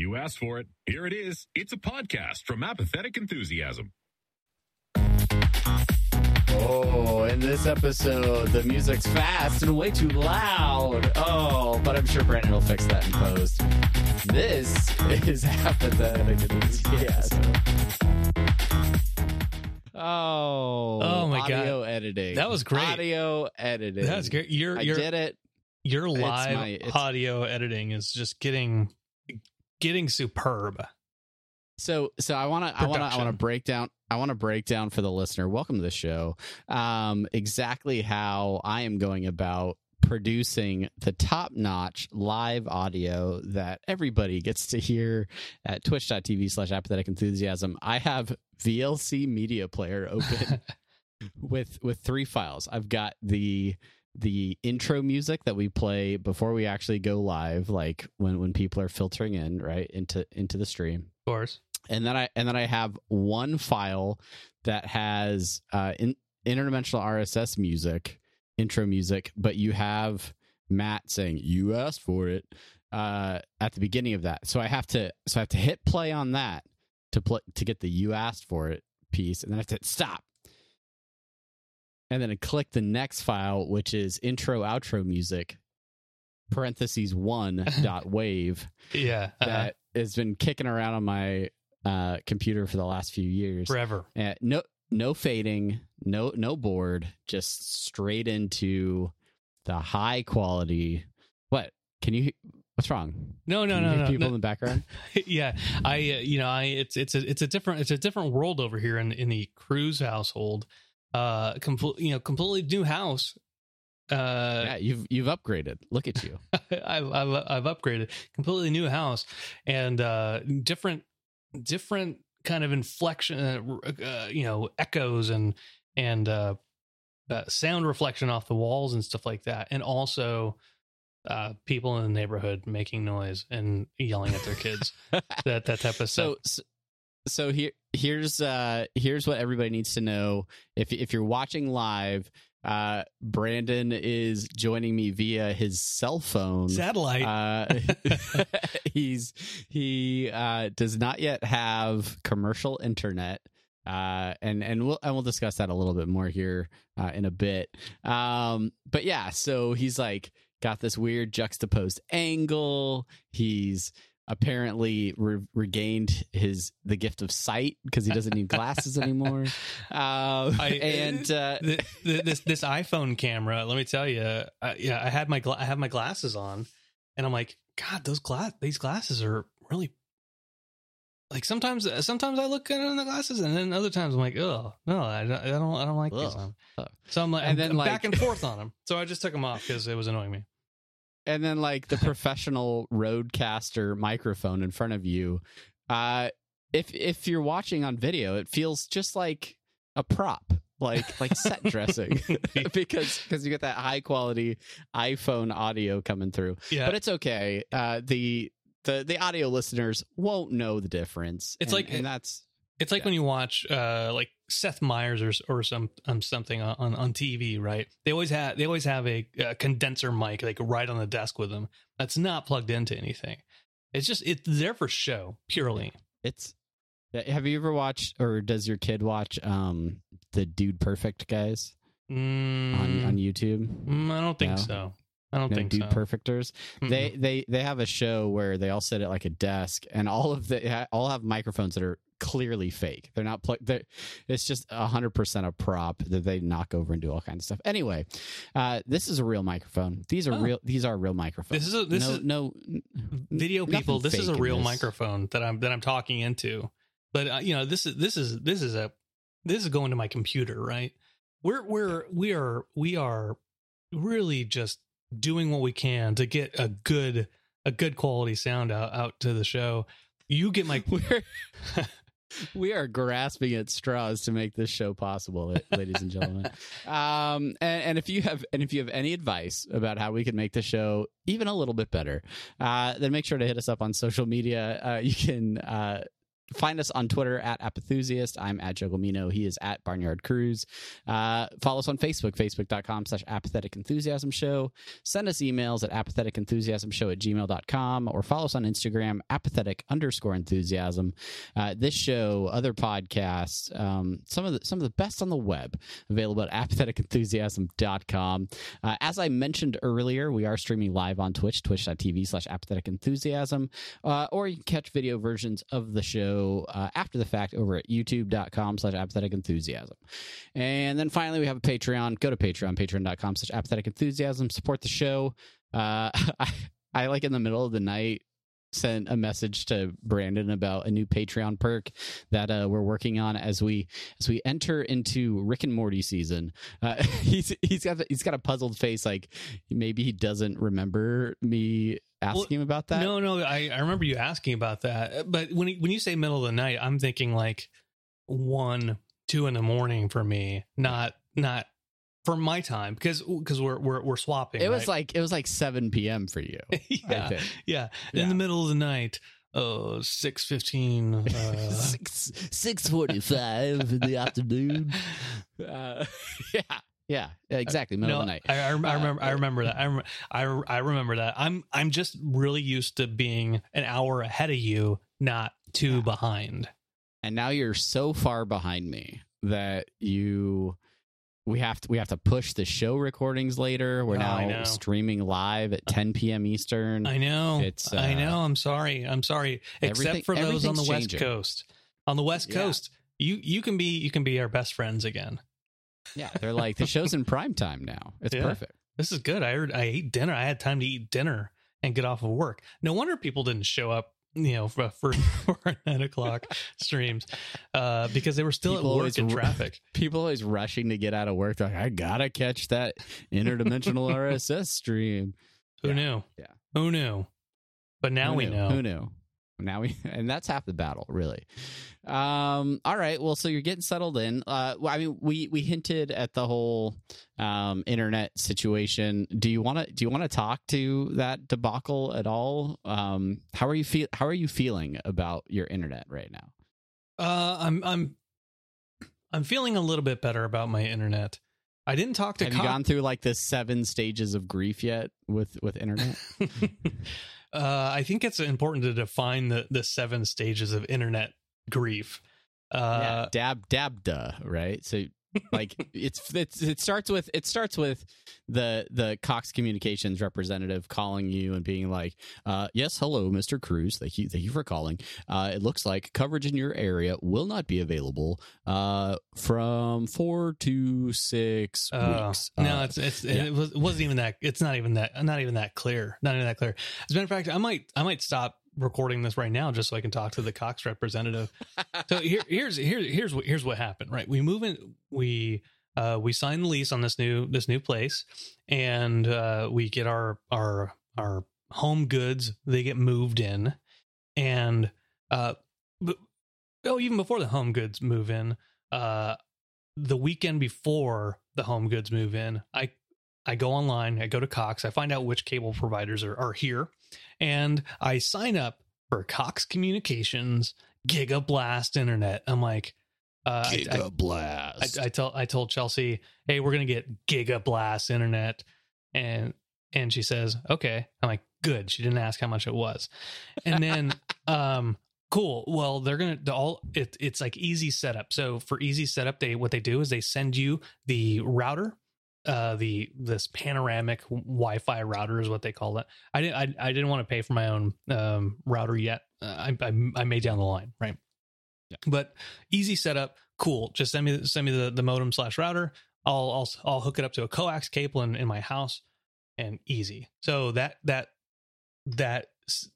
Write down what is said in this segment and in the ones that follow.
You asked for it. Here it is. It's a podcast from Apathetic Enthusiasm. Oh, in this episode, the music's fast and way too loud. Oh, but I'm sure Brandon will fix that in post. This is apathetic enthusiasm. Oh, Oh my God. audio editing. That was great. Audio editing. That's great. Your I did it. your It's live my- it's- audio editing is just getting getting superb. So so I want to I want to I want to break down I want to break down for the listener. Welcome to the show. Um, exactly how I am going about producing the top notch live audio that everybody gets to hear at twitch.tv slash apathetic enthusiasm. I have VLC media player open with with three files. I've got the the intro music that we play before we actually go live, like when when people are filtering in right into into the stream Of course. and then I and then I have one file that has uh, in, interdimensional RSS music, intro music, but you have Matt saying you asked for it uh, at the beginning of that. So I have to so I have to hit play on that to play to get the you asked for it piece, and then I have to hit stop. And then I click the next file, which is intro outro music, parentheses one dot wave Yeah. uh, that has been kicking around on my uh, computer for the last few years. forever. Uh, no, no fading, no, no board, just straight into the high quality. What can you? What's wrong? No, no, no, no. People no. in the background. yeah, I uh, you know I it's it's a it's a different it's a different world over here in in the cruise household. Uh, complete you know completely new house. Uh, yeah, you've you've upgraded. Look at you. I've, I've I've upgraded completely new house and uh different different kind of inflection uh, uh, you know echoes and and uh, uh sound reflection off the walls and stuff like that and also uh people in the neighborhood making noise and yelling at their kids that that type of so stuff so, so here here's uh here's what everybody needs to know. If if you're watching live uh brandon is joining me via his cell phone. Satellite. Uh he's he uh does not yet have commercial internet. Uh and and we'll and we'll discuss that a little bit more here uh in a bit. Um but yeah so he's like got this weird juxtaposed angle. He's apparently re- regained his the gift of sight because he doesn't need glasses anymore uh, I- and uh Th- th- this this iPhone camera, let me tell you, I, yeah, I had my gla- I have my glasses on, and I'm like, God, those glass these glasses are really like sometimes sometimes I look good in the glasses, and then other times I'm like, oh no, I don't I don't, I don't like these. On. So I'm like, And I'm, then, I'm like- back and forth on them. So I just took them off because it was annoying me. And then like the professional RODECaster microphone in front of you uh if if you're watching on video it feels just like a prop like like set dressing. Because because you get that high quality iphone audio coming through. Yeah, but it's okay uh the the the audio listeners won't know the difference. It's and- like- and that's It's like Yeah. when you watch uh like Seth Meyers or or some um, something on on TV, right? They always have they always have a, a condenser mic like right on the desk with them. That's not plugged into anything. It's just it's there for show purely. it's. Have you ever watched, or does your kid watch, um, the Dude Perfect guys Mm, on on YouTube? mm, I don't think No? so. I don't No, think Dude so. Perfecters. Mm-mm. They they they have a show where they all sit at like a desk, and all of the all have microphones that are clearly fake. They're not plugged. It's just hundred percent a prop that they knock over and do all kinds of stuff. Anyway, uh, this is a real microphone. These are Oh. real. These are real microphones. This is a- this no, is- no video people this is a real this. microphone that i'm that i'm talking into but uh, you know this is this is this is a this is going to my computer right we're we're we are we are really just doing what we can to get a good a good quality sound out out to the show you get my We're we are grasping at straws to make this show possible, ladies and gentlemen. Um, and, and if you have and if you have any advice about how we can make the show even a little bit better, uh, then make sure to hit us up on social media. Uh, you can uh, find us on Twitter at Apathusiast. I'm at Jogomino. He is at Barnyard Cruise. Uh, follow us on Facebook, facebook.com slash apathetic enthusiasm show. Send us emails at apathetic enthusiasm show at gmail.com or follow us on Instagram, apathetic underscore enthusiasm. Uh, this show, other podcasts, um, some of the some of the best on the web available at apatheticenthusiasm.com. Uh, as I mentioned earlier, we are streaming live on Twitch, twitch.tv slash apathetic enthusiasm, uh, or you can catch video versions of the show uh, after the fact over at youtube.com slash apathetic enthusiasm. And then finally, we have a Patreon. Go to Patreon, patreon.com slash apathetic enthusiasm. Support the show. Uh, I, I like in the middle of the night sent a message to Brandon about a new Patreon perk that uh, we're working on as we as we enter into Rick and Morty season. Uh, he's he's got he's got a puzzled face, like maybe he doesn't remember me asking him about that. no no I, I remember you asking about that but when when you say middle of the night i'm thinking like one two in the morning for me not not for my time because because we're we're we're swapping it was right? like it was like seven p.m. for you. Yeah, yeah, Yeah. in the middle of the night. Oh, six fifteen. Uh, six six forty five in the afternoon. Uh, yeah, yeah, exactly. Middle no, of the night. I, I, rem- I Uh, remember. I remember that. I, rem- I I remember that. I'm I'm just really used to being an hour ahead of you, not two Yeah. behind. and now you're so far behind me that you we have to we have to push the show recordings later. We're Oh, now streaming live at 10 p.m. Eastern. I know. It's, I uh, know. I'm sorry. I'm sorry. Except for those on the everything's West. Coast. On the West Yeah. Coast, you you can be you can be our best friends again. yeah, they're like the show's in prime time now. It's Yeah. perfect. This is good. I heard I ate dinner. I had time to eat dinner and get off of work. No wonder people didn't show up, you know, for nine o'clock streams, uh, because they were still People at work always in traffic. People always rushing to get out of work. They're like, I gotta catch that interdimensional RSS stream. Who Yeah. knew? Yeah. Who knew? But now Who we knew? know. Who knew? Now we, and that's half the battle, really. Um, all right. Well, so you're getting settled in. Uh, well, I mean, we we hinted at the whole um, internet situation. Do you want to do you want to talk to that debacle at all? Um, how are you feel? How are you feeling about your internet right now? Uh, I'm I'm I'm feeling a little bit better about my internet. I didn't talk to Have you gone through like the seven stages of grief yet with with internet? uh, I think it's important to define the the seven stages of internet grief. Uh, yeah, dab dab duh, right? So like it's, it's it starts with it starts with the the Cox Communications representative calling you and being like, uh, "Yes, hello, Mr. Cruz. Thank you, thank you for calling. Uh, it looks like coverage in your area will not be available uh, from four to six Oh, weeks." no, Uh, it's it's yeah. it, was, it wasn't even that. It's not even that. Not even that clear. Not even that clear. As a matter of fact, I might I might stop recording this right now just so I can talk to the Cox representative. so here here's here here's what here's what happened. Right, we move in. We uh we sign the lease on this new this new place, and uh we get our our our home goods. They get moved in, and uh, but, oh, even before the home goods move in, uh, the weekend before the home goods move in, I I go online, I go to Cox, I find out which cable providers are, are here, And I sign up for Cox Communications Giga Blast Internet. I'm like, uh, I- I- Giga blast. I, I told I told Chelsea, "Hey, we're gonna get Giga Blast internet," and and she says, "Okay." I'm like, "Good." She didn't ask how much it was, and then, um, cool. Well, they're gonna the all it, it's like easy setup. So for easy setup, they what they do is they send you the router. Uh, the this panoramic Wi-Fi router is what they call it. I didn't I, I didn't want to pay for my own um, router yet. Uh, I, I I may down the line, right? Yeah. but easy setup cool just send me send me the, the modem slash router I'll, I'll i'll hook it up to a coax cable in, in my house and easy so that that that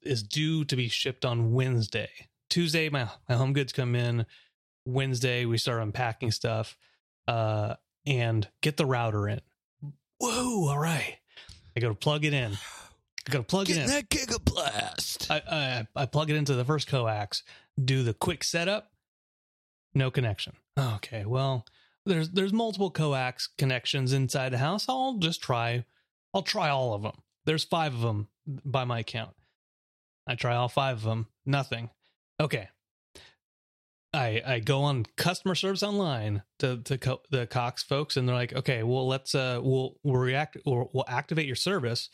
is due to be shipped on wednesday tuesday my my home goods come in wednesday we start unpacking stuff uh and get the router in whoa all right i go to plug it in i go to plug it in that gigablast. I, I I plug it into the first coax, do the quick setup, no connection. Okay, well, there's there's multiple coax connections inside the house. I'll just try. I'll try all of them. There's five of them by my count. I try all five of them. Nothing. Okay. I I go on customer service online to to co- the Cox folks, and they're like, okay, well let's uh we'll we'll react or we'll activate your service.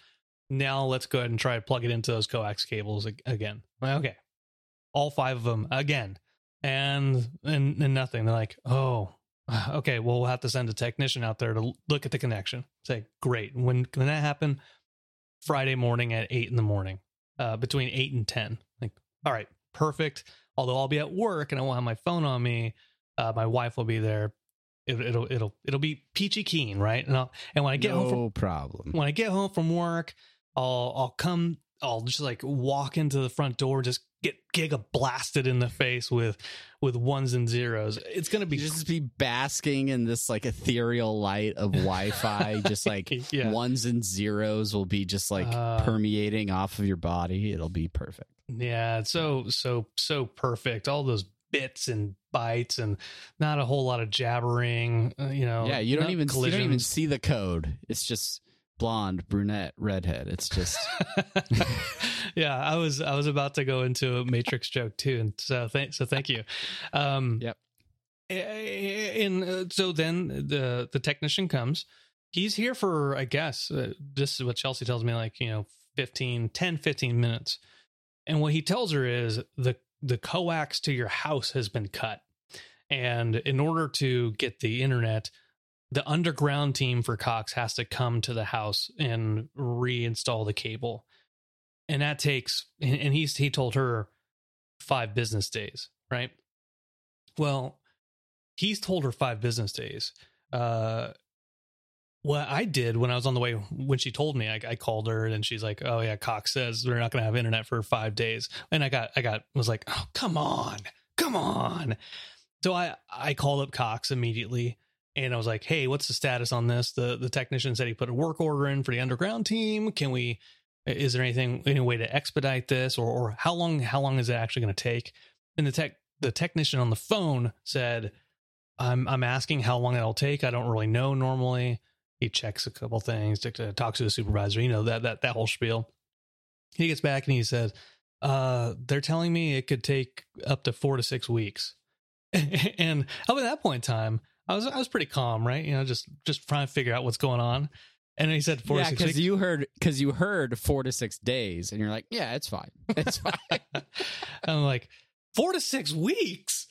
Now let's go ahead and try to plug it into those coax cables again. Okay, all five of them again, and and and nothing. They're like, oh, okay, well we'll have to send a technician out there to look at the connection. Say, great. When when that happen? Friday morning at eight in the morning, uh, between eight and ten. Like, all right, perfect. Although I'll be at work and I won't have my phone on me, uh, my wife will be there. It, it'll it'll it'll be peachy keen, right? And I'll, and when I get no home from problem. when I get home from work, I'll I'll come I'll just like walk into the front door, just get giga blasted in the face with with ones and zeros. It's gonna be You just be basking in this like ethereal light of Wi-Fi, just like Yeah. ones and zeros will be just like Uh, permeating off of your body. It'll be perfect. Yeah, so so so perfect. All those bits and bytes and not a whole lot of jabbering. Uh, you know, yeah, you don't even you don't even see the code. It's just blonde, brunette, redhead. It's just yeah, I was I was about to go into a Matrix joke too, and so thank so thank you. Um, Yep. And uh, so then the the technician comes. He's here for I guess uh, this is what Chelsea tells me like you know 15 10 15 minutes. And what he tells her is the the coax to your house has been cut. And in order to get the internet, the underground team for Cox has to come to the house and reinstall the cable. And that takes and he's he told her five business days, right? Well, he's told her five business days. Uh what I did when I was on the way when she told me, I, I called her and she's like, "Oh yeah, Cox says they're not going to have internet for five days." And I got, I got, was like, "Oh come on, come on!" So I, I called up Cox immediately and I was like, "Hey, what's the status on this?" The the technician said he put a work order in for the underground team. Can we? Is there anything, any way to expedite this, or or how long, how long is it actually going to take? And the tech, the technician on the phone said, "I'm I'm asking how long it'll take. I don't really know normally." he checks a couple things, talks to the supervisor, you know, that, that, that whole spiel. He gets back and he says, uh, they're telling me it could take up to four to six weeks. and up at that point in time, I was, I was pretty calm, right? You know, just, just trying to figure out what's going on. And he said four yeah, to six because you heard because you heard four to six days, and you're like, yeah, it's fine, it's fine. I'm like, four to six weeks.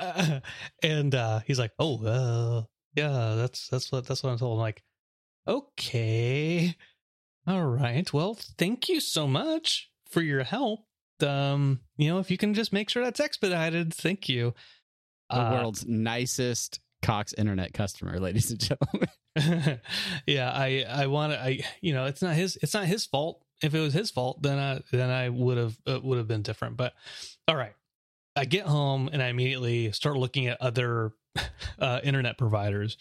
Uh, and uh, he's like, oh, uh, yeah, that's that's what that's what I'm told. I'm like, okay, all right. Well, thank you so much for your help. Um, you know, if you can just make sure that's expedited, thank you. the Uh, world's nicest Cox Internet customer, ladies and gentlemen. yeah, I I want to. I you know, it's not his. It's not his fault. If it was his fault, then I then I would have uh, would have been different. But all right, I get home and I immediately start looking at other uh, internet providers.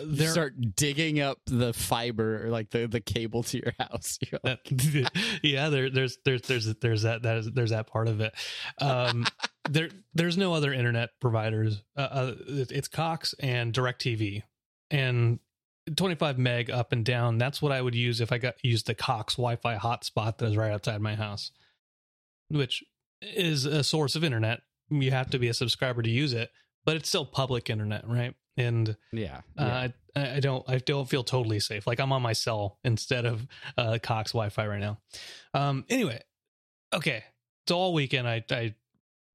There, start digging up the fiber, or like the, the cable to your house. Like, that, yeah, there, there's there's there's there's that that is there's that part of it. Um, there there's no other internet providers. Uh, uh, it's Cox and Directv, and 25 meg up and down. That's what I would use if I got used the Cox Wi-Fi hotspot that is right outside my house, which is a source of internet. You have to be a subscriber to use it, but it's still public internet, right? And Yeah. uh, I, I don't I don't feel totally safe. Like I'm on my cell instead of uh, Cox Wi-Fi right now. Um. Anyway, okay. So all weekend I I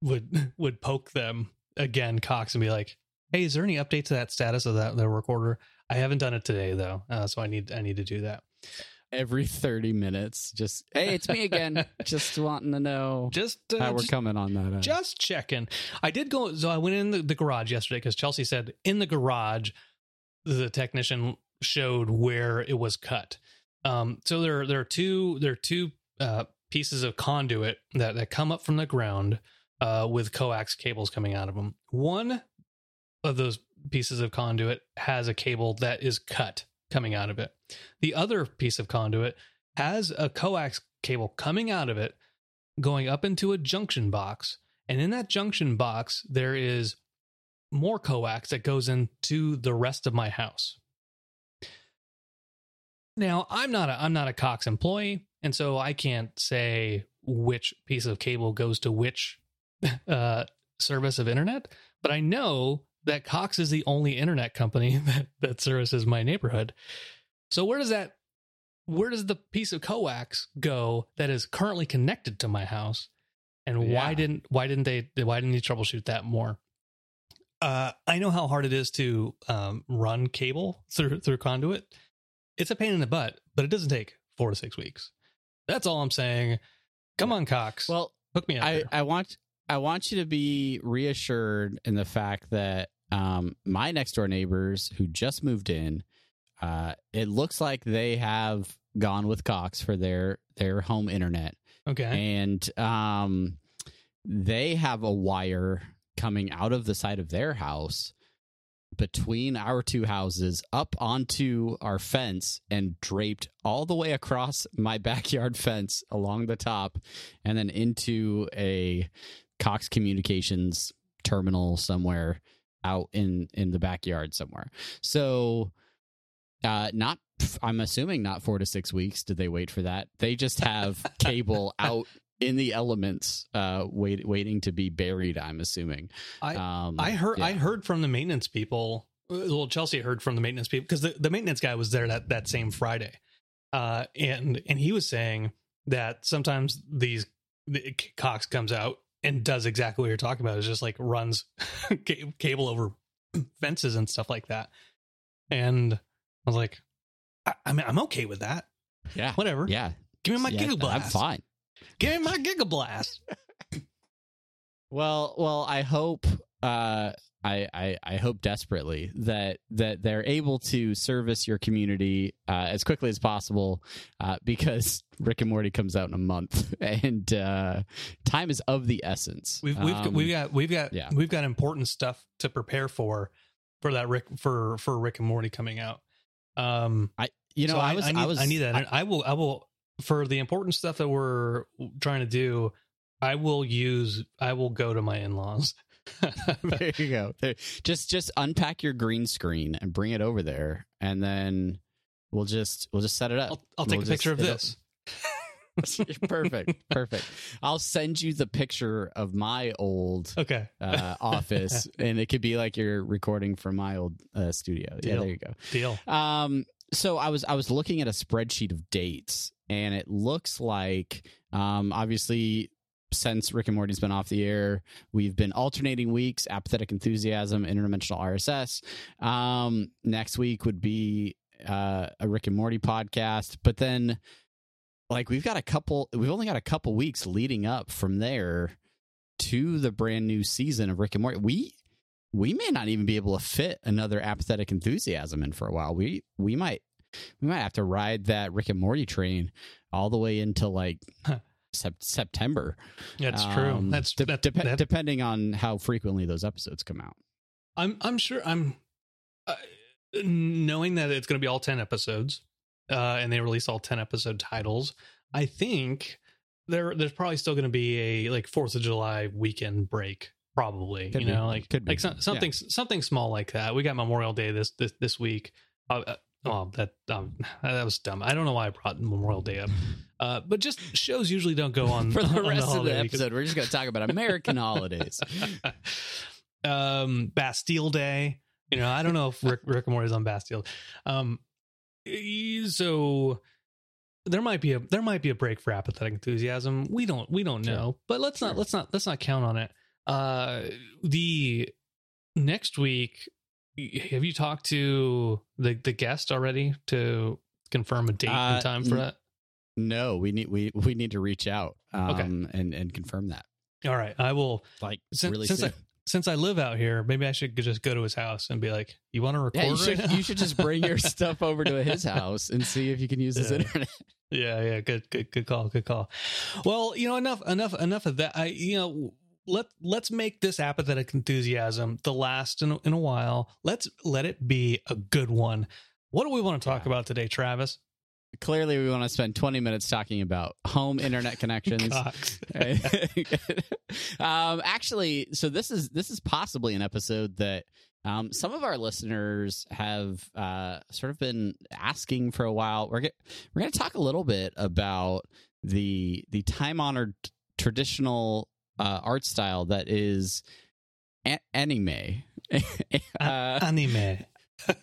would would poke them again, Cox, and be like, "Hey, is there any update to that status of that the work order? I haven't done it today though, uh, so I need I need to do that. Every 30 minutes, just, hey, it's me again. just wanting to know Just uh, how we're just- coming on that. end. just checking. I did go. So I went in the, the garage yesterday because Chelsea said in the garage, the technician showed where it was cut. Um, so there, there are two, there are two uh, pieces of conduit that that come up from the ground uh, with coax cables coming out of them. One of those pieces of conduit has a cable that is cut coming out of it. The other piece of conduit has a coax cable coming out of it going up into a junction box. And in that junction box, there is more coax that goes into the rest of my house. Now, I'm not a I'm not a Cox employee, and so I can't say which piece of cable goes to which uh, service of internet, but I know that Cox is the only internet company that, that services my neighborhood. So where does that where does the piece of coax go that is currently connected to my house? And why didn't why didn't they why didn't they troubleshoot that more? Uh, I know how hard it is to um, run cable through through conduit. It's a pain in the butt, but it doesn't take four to six weeks. That's all I'm saying. Come on, Cox. well, hook me up. I. I want I want you to be reassured in the fact that um, my next door neighbors who just moved in, uh, it looks like they have gone with Cox for their their home internet, okay. and um, they have a wire coming out of the side of their house between our two houses up onto our fence and draped all the way across my backyard fence along the top and then into a Cox Communications terminal somewhere out in in the backyard somewhere. So uh not I'm assuming not 4 to 6 weeks did they wait for that. They just have cable out in the elements uh wait, waiting to be buried I'm assuming. I um I heard I heard from the maintenance people. Well, Chelsea heard from the maintenance people because the, the maintenance guy was there that that same Friday, uh, and and he was saying that sometimes these the Cox comes out and does exactly what you're talking about. It's just like runs ca- cable over fences and stuff like that. And I was like, I, I mean, I'm okay with that. yeah. Whatever. Yeah. Give me my Yeah, Giga Blast. I'm fine. Give me my Giga Blast. Well, well, I hope uh I, I, I hope desperately that that they're able to service your community uh, as quickly as possible uh, because Rick and Morty comes out in a month and uh, time is of the essence. We've we've Um, we've got we've got yeah. we've got important stuff to prepare for for that Rick for for Rick and Morty coming out. Um, I you know so I was I, need, I was I need that. and I will I will for the important stuff that we're trying to do. I will use I will go to my in laws. there you go. There, just just unpack your green screen and bring it over there, and then we'll just we'll just set it up. I'll, I'll take We'll a picture of this. perfect, perfect. I'll send you the picture of my old Okay, uh, office, and it could be like you're recording from my old uh, studio. Yeah, there you go. deal. Um, so I was I was looking at a spreadsheet of dates, and it looks like um, obviously since Rick and Morty's been off the air, we've been alternating weeks: apathetic enthusiasm, interdimensional RSS. Um, next week would be uh, a Rick and Morty podcast, but then like we've got a couple, we've only got a couple weeks leading up from there to the brand new season of Rick and Morty. We we may not even be able to fit another apathetic enthusiasm in for a while. We we might we might have to ride that Rick and Morty train all the way into like sep- September. That's true. Um, That's de- that, dep- that- depending on how frequently those episodes come out. I'm I'm sure I'm uh, knowing that it's going to be all 10 episodes uh and they release all 10 episode titles. I think there there's probably still going to be a like 4th of July weekend break probably, Could you be. know, like Could be. like some, something something small like that. We got Memorial Day this this this week. Uh, uh, Oh, that um, that was dumb. I don't know why I brought Memorial Day up. Uh, but just shows usually don't go on For the on rest of the holiday because- episode, we're just going to talk about American holidays. um, Bastille Day. You know, I don't know if Rick, Rick and Morty's on Bastille. Um, so there might be a there might be a break for apathetic enthusiasm. We don't we don't Sure. know, but let's not let's not let's not count on it. Uh, the next week, have you talked to the the guest already to confirm a date Uh, and time for that? No, we need we we need to reach out um, Okay. and and confirm that. All right, I will. Like Since, really since I since I live out here, maybe I should just go to his house and be like, "You want to record?" yeah, you should now?" you should just bring your stuff over to his house and see if you can use his Yeah. internet. Yeah, yeah, good, good, good call, good call. Well, you know, enough, enough, enough of that. I, you know, let let's make this apathetic enthusiasm the last in a, in a while. Let's let it be a good one. What do we want to talk Yeah. about today, Travis? Clearly, we want to spend twenty minutes talking about home internet connections. Um, actually, so this is this is possibly an episode that um, some of our listeners have uh, sort of been asking for a while. We're get, we're going to talk a little bit about the the time honored traditional uh, art style that is a- anime. uh, Anime.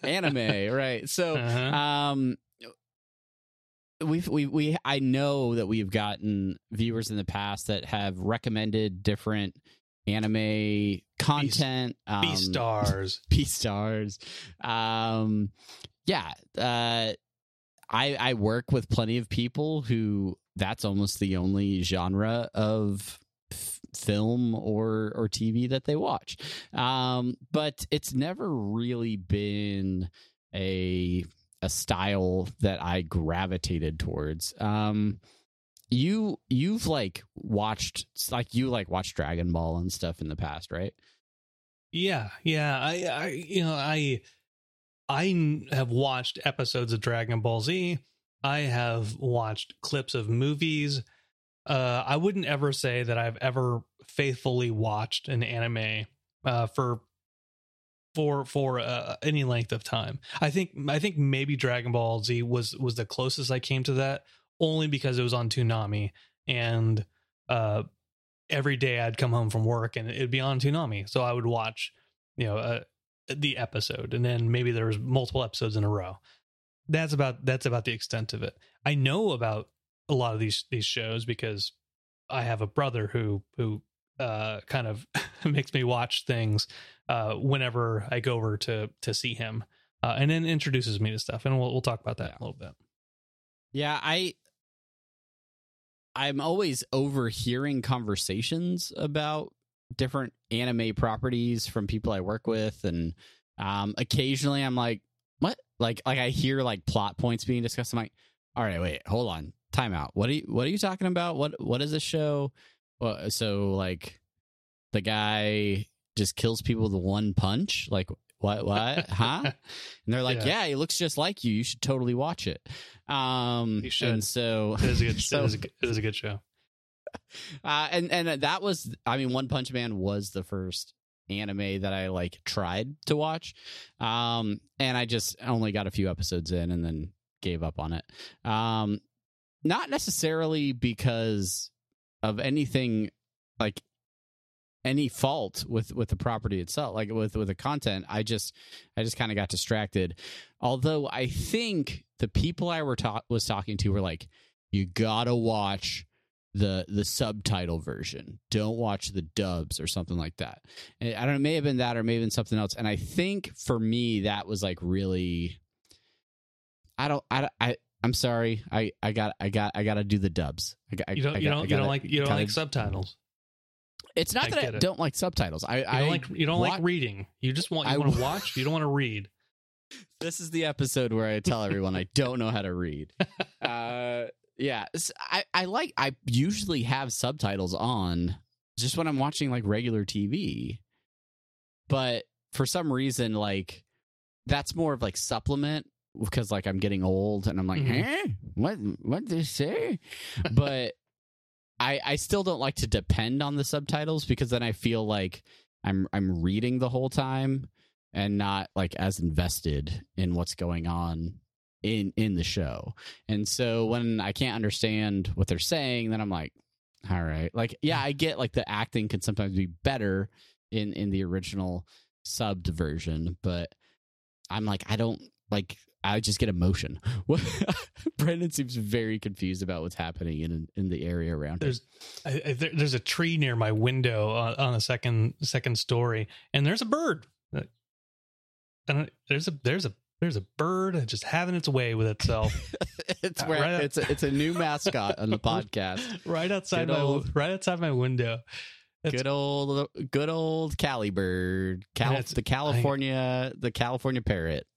anime, right? So Uh-huh. um we've we we I know that we've gotten viewers in the past that have recommended different anime content um, Beastars. Beastars um yeah uh I I work with plenty of people who that's almost the only genre of film or or TV that they watch um but it's never really been a a style that I gravitated towards. Um you you've like watched like you like watched Dragon Ball and stuff in the past, right? Yeah, yeah. I, I, you know, I, I have watched episodes of Dragon Ball Z. I have watched clips of movies. Uh, I wouldn't ever say that I've ever faithfully watched an anime uh, for for for uh, any length of time. I think I think maybe Dragon Ball Z was was the closest I came to that, only because it was on Toonami and uh, every day I'd come home from work and it'd be on Toonami, so I would watch you know uh, the episode, and then maybe there was multiple episodes in a row. That's about that's about the extent of it. I know about a lot of these these shows because I have a brother who who uh, kind of makes me watch things uh, whenever I go over to to see him, uh, and then introduces me to stuff, and we'll we'll talk about that Yeah. a little bit. Yeah, I I'm always overhearing conversations about different anime properties from people I work with and um occasionally I'm like, what? Like like I hear like plot points being discussed. I'm like, all right, wait, hold on. Time out. What are you what are you talking about? What what is this show? Well, so like the guy just kills people with one punch? Like what what? huh? And they're like, Yeah. yeah. he looks just like you. You should totally watch it. Um, You should. And so, It is a good. so, it, is a, it is a good show. uh, and and that was, I mean, One Punch Man was the first anime that I like tried to watch, um, and I just only got a few episodes in and then gave up on it. Um, not necessarily because of anything like any fault with with the property itself like with with the content. I just i just kind of got distracted. Although i think the people i were ta- was talking to were like you gotta watch the the subtitle version. Don't watch the dubs or something like that. And i don't know it may have been that or maybe been something else. And i think for me that was like really i don't i i i'm sorry i i got i got i gotta do the dubs I, I, You don't. I you got- don't. I you don't like. You don't kinda- like subtitles. it's not I that I it. don't like subtitles. I, You I don't like. You don't like reading. You just want. You want to watch. You don't want to read. This is the episode where I tell everyone I don't know how to read. Uh, yeah, I like. I usually have subtitles on just when I'm watching like regular TV, but for some reason, like that's more of like supplement because like I'm getting old and I'm like, Mhm. eh, what what did they say? but I I still don't like to depend on the subtitles because then I feel like I'm I'm reading the whole time and not like as invested in what's going on in in the show. And so when I can't understand what they're saying, then I'm like, all right. Like yeah, I get like the acting can sometimes be better in in the original subbed version, but I'm like I don't like I just get emotion. Brandon seems very confused about what's happening in in the area around. There's I, I, there, there's a tree near my window on, on the second second story, and there's a bird. And there's a there's a there's a bird just having its way with itself. it's uh, where right it's a, it's a new mascot on the podcast. right outside good my old, right outside my window. It's, good old good old Cali bird. Cal, the California I, the California parrot.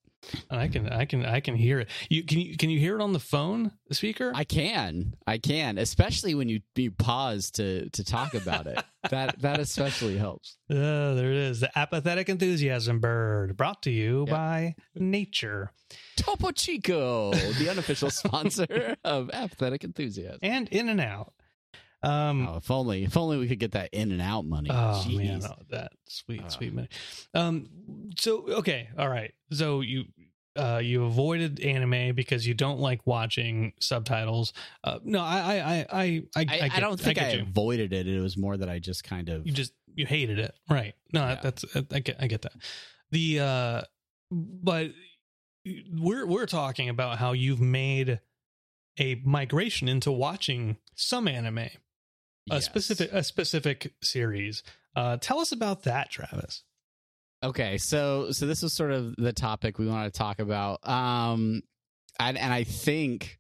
I can I can I can hear it. You can you can you hear it on the phone speaker? I can. I can, especially when you you pause to to talk about it. that that especially helps. Uh, there it is. The apathetic enthusiasm bird brought to you yep. by nature. Topo Chico, the unofficial sponsor of apathetic enthusiasm. And in and out. Um, oh, if only, if only we could get that in and out money. Oh Jeez. man, oh, that sweet, uh. sweet money. Um, so okay, all right. So you, uh, you avoided anime because you don't like watching subtitles. Uh, no, I, I, I, I, I, I, I don't think I, I avoided it. It was more that I just kind of you just you hated it, right? No, yeah. that's I get, I get that. The, uh, but we're we're talking about how you've made a migration into watching some anime a yes. specific a specific series. Uh, tell us about that, Travis. Okay, so so this was sort of the topic we wanted to talk about, um, and, and I think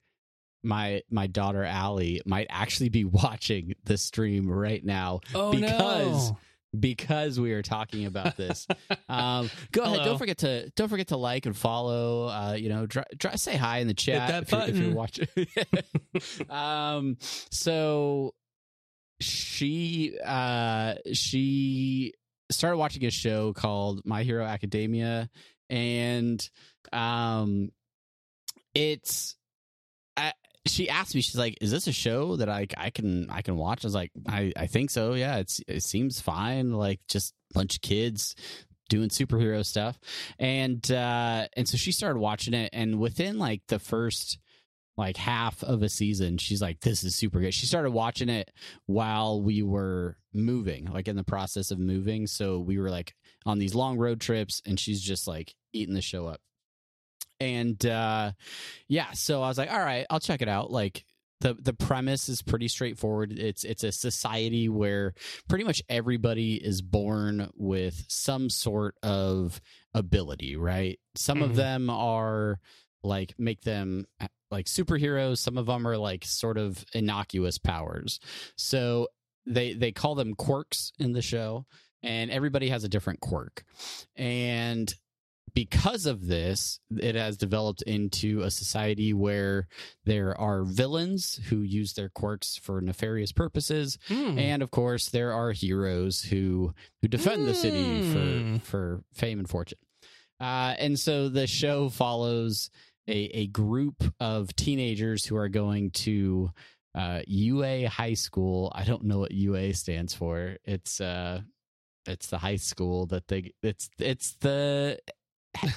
my my daughter Allie might actually be watching the stream right now oh, because no. because we are talking about this. um, go Hello. ahead, don't forget to don't forget to like and follow. Uh, you know, dry, dry, say hi in the chat if you're, if, you're, watching. um, so she uh she started watching a show called My Hero Academia and um it's I, she asked me she's like is this a show that I I can I can watch? I was like I I think so yeah it's it seems fine like just bunch of kids doing superhero stuff. And uh and so she started watching it and within like the first like half of a season she's like this is super good. She started watching it while we were moving like in the process of moving. So we were like on these long road trips and she's just like eating the show up. And uh yeah so i was like all right i'll check it out. Like the the premise is pretty straightforward. It's it's a society where pretty much everybody is born with some sort of ability right? Some mm-hmm. of them are like make them like superheroes some of them are like sort of innocuous powers so they they call them quirks in the show and everybody has a different quirk and because of this it has developed into a society where there are villains who use their quirks for nefarious purposes mm. and of course there are heroes who who defend mm. the city for hmm. for fame and fortune uh, and so the show follows a, a group of teenagers who are going to uh, UA High School. I don't know what UA stands for. It's uh, it's the high school that they. It's it's the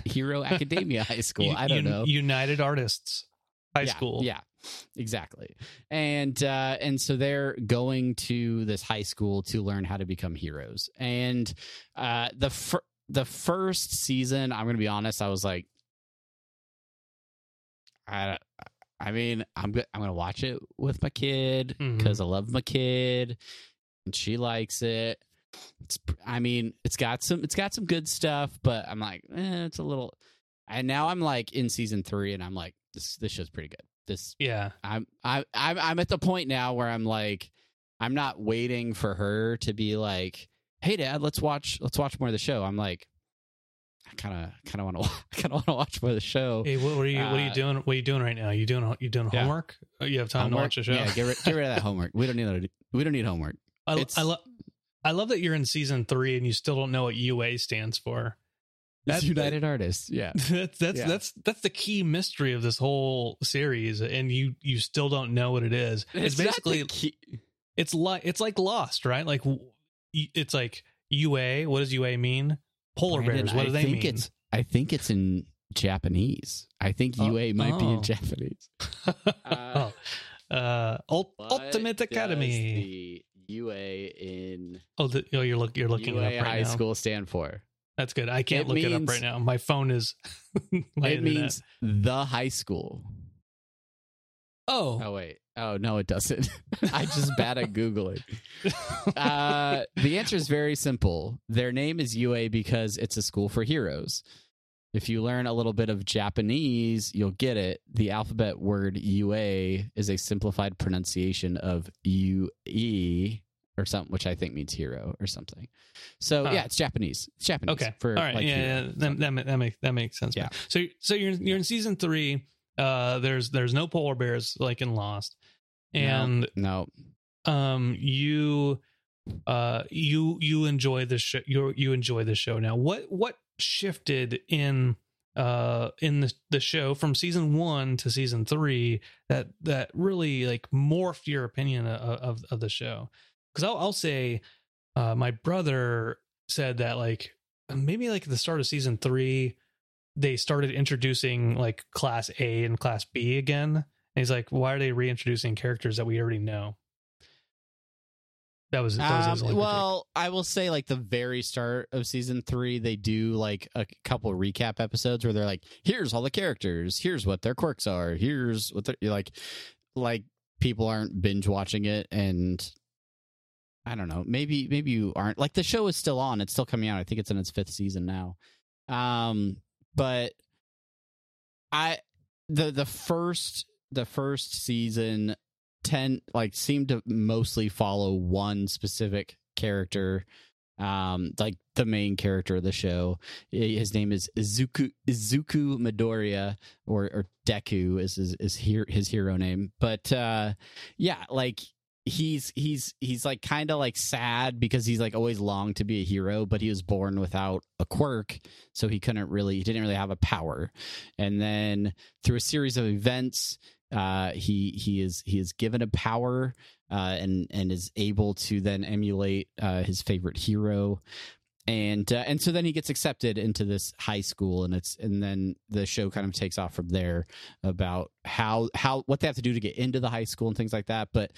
Hero Academia High School. I don't know. United Artists High yeah, School. Yeah, exactly. And uh, and so they're going to this high school to learn how to become heroes. And uh, the fir- the first season, I'm going to be honest, I was like, I I mean, I'm good. I'm gonna watch it with my kid because mm-hmm. I love my kid, and she likes it. It's, I mean, it's got some, it's got some good stuff, but I'm like, eh, it's a little. And now I'm like in season three, and I'm like, this, this show's pretty good. This, yeah. I'm, I, I'm, I'm at the point now where I'm like, I'm not waiting for her to be like, hey, dad, let's watch, let's watch more of the show. I'm like, kind of kind of want to kind of want to watch more of the show. Hey, what, what are you uh, what are you doing? What are you doing right now? You doing you doing yeah. homework? Oh, you have time homework? to watch the show? Yeah, get rid, get rid of that homework. We don't need that. We don't need homework. I, I love I love that you're in season three and you still don't know what UA stands for. That's United Artists. Yeah, that's that's yeah. that's that's the key mystery of this whole series, and you you still don't know what it is. It's, it's basically it's like it's like Lost, right? Like it's like UA. What does UA mean? Polar Brandon, bears. What do I they think mean? It's I think it's in Japanese. I think Oh, UA might be oh. in Japanese. oh, uh, Ult- What Ultimate does Academy. The UA in Oh, the, oh, you're look, you're looking UA it up right high now. school stand for? That's good. I can't It look it up right now. My phone is. my it internet. means the high school. Oh, Oh wait. Oh no, it doesn't. I just bad at googling. Uh, the answer is very simple. Their name is UA because it's a school for heroes. If you learn a little bit of Japanese, you'll get it. The alphabet word UA is a simplified pronunciation of UE or something, which I think means hero or something. So yeah, it's Japanese. It's Japanese. okay. For All right. like yeah, yeah. That, that, that makes that makes sense. Yeah. So so you're you're in season three. Uh, there's there's no polar bears like in Lost, and no. um you uh you you enjoy the show you you enjoy the show now. What what shifted in uh in the the show from season 1 to season 3 that that really like morphed your opinion of of, of the show? Cuz I'll I'll say uh my brother said that like maybe like at the start of season 3 they started introducing like class A and class B again and he's like why are they reintroducing characters that we already know that was, that was Um, critique. well, I will say, like the very start of season three, they do like a couple recap episodes where they're like, "Here's all the characters. Here's what their quirks are. Here's what they're you're like." Like people aren't binge watching it, and I don't know. Maybe maybe you aren't. Like the show is still on. It's still coming out. I think it's in its fifth season now. Um, but I the the first the first season ten like seemed to mostly follow one specific character um like the main character of the show. His name is Izuku Izuku Midoriya or or Deku is is his hero name. But uh yeah like he's he's he's like kind of like sad because he's like always longed to be a hero but he was born without a quirk so he couldn't really he didn't really have a power. And then through a series of events uh, he he is he is given a power uh, and and is able to then emulate uh, his favorite hero and uh, and so then he gets accepted into this high school and it's and then the show kind of takes off from there about how how what they have to do to get into the high school and things like that. But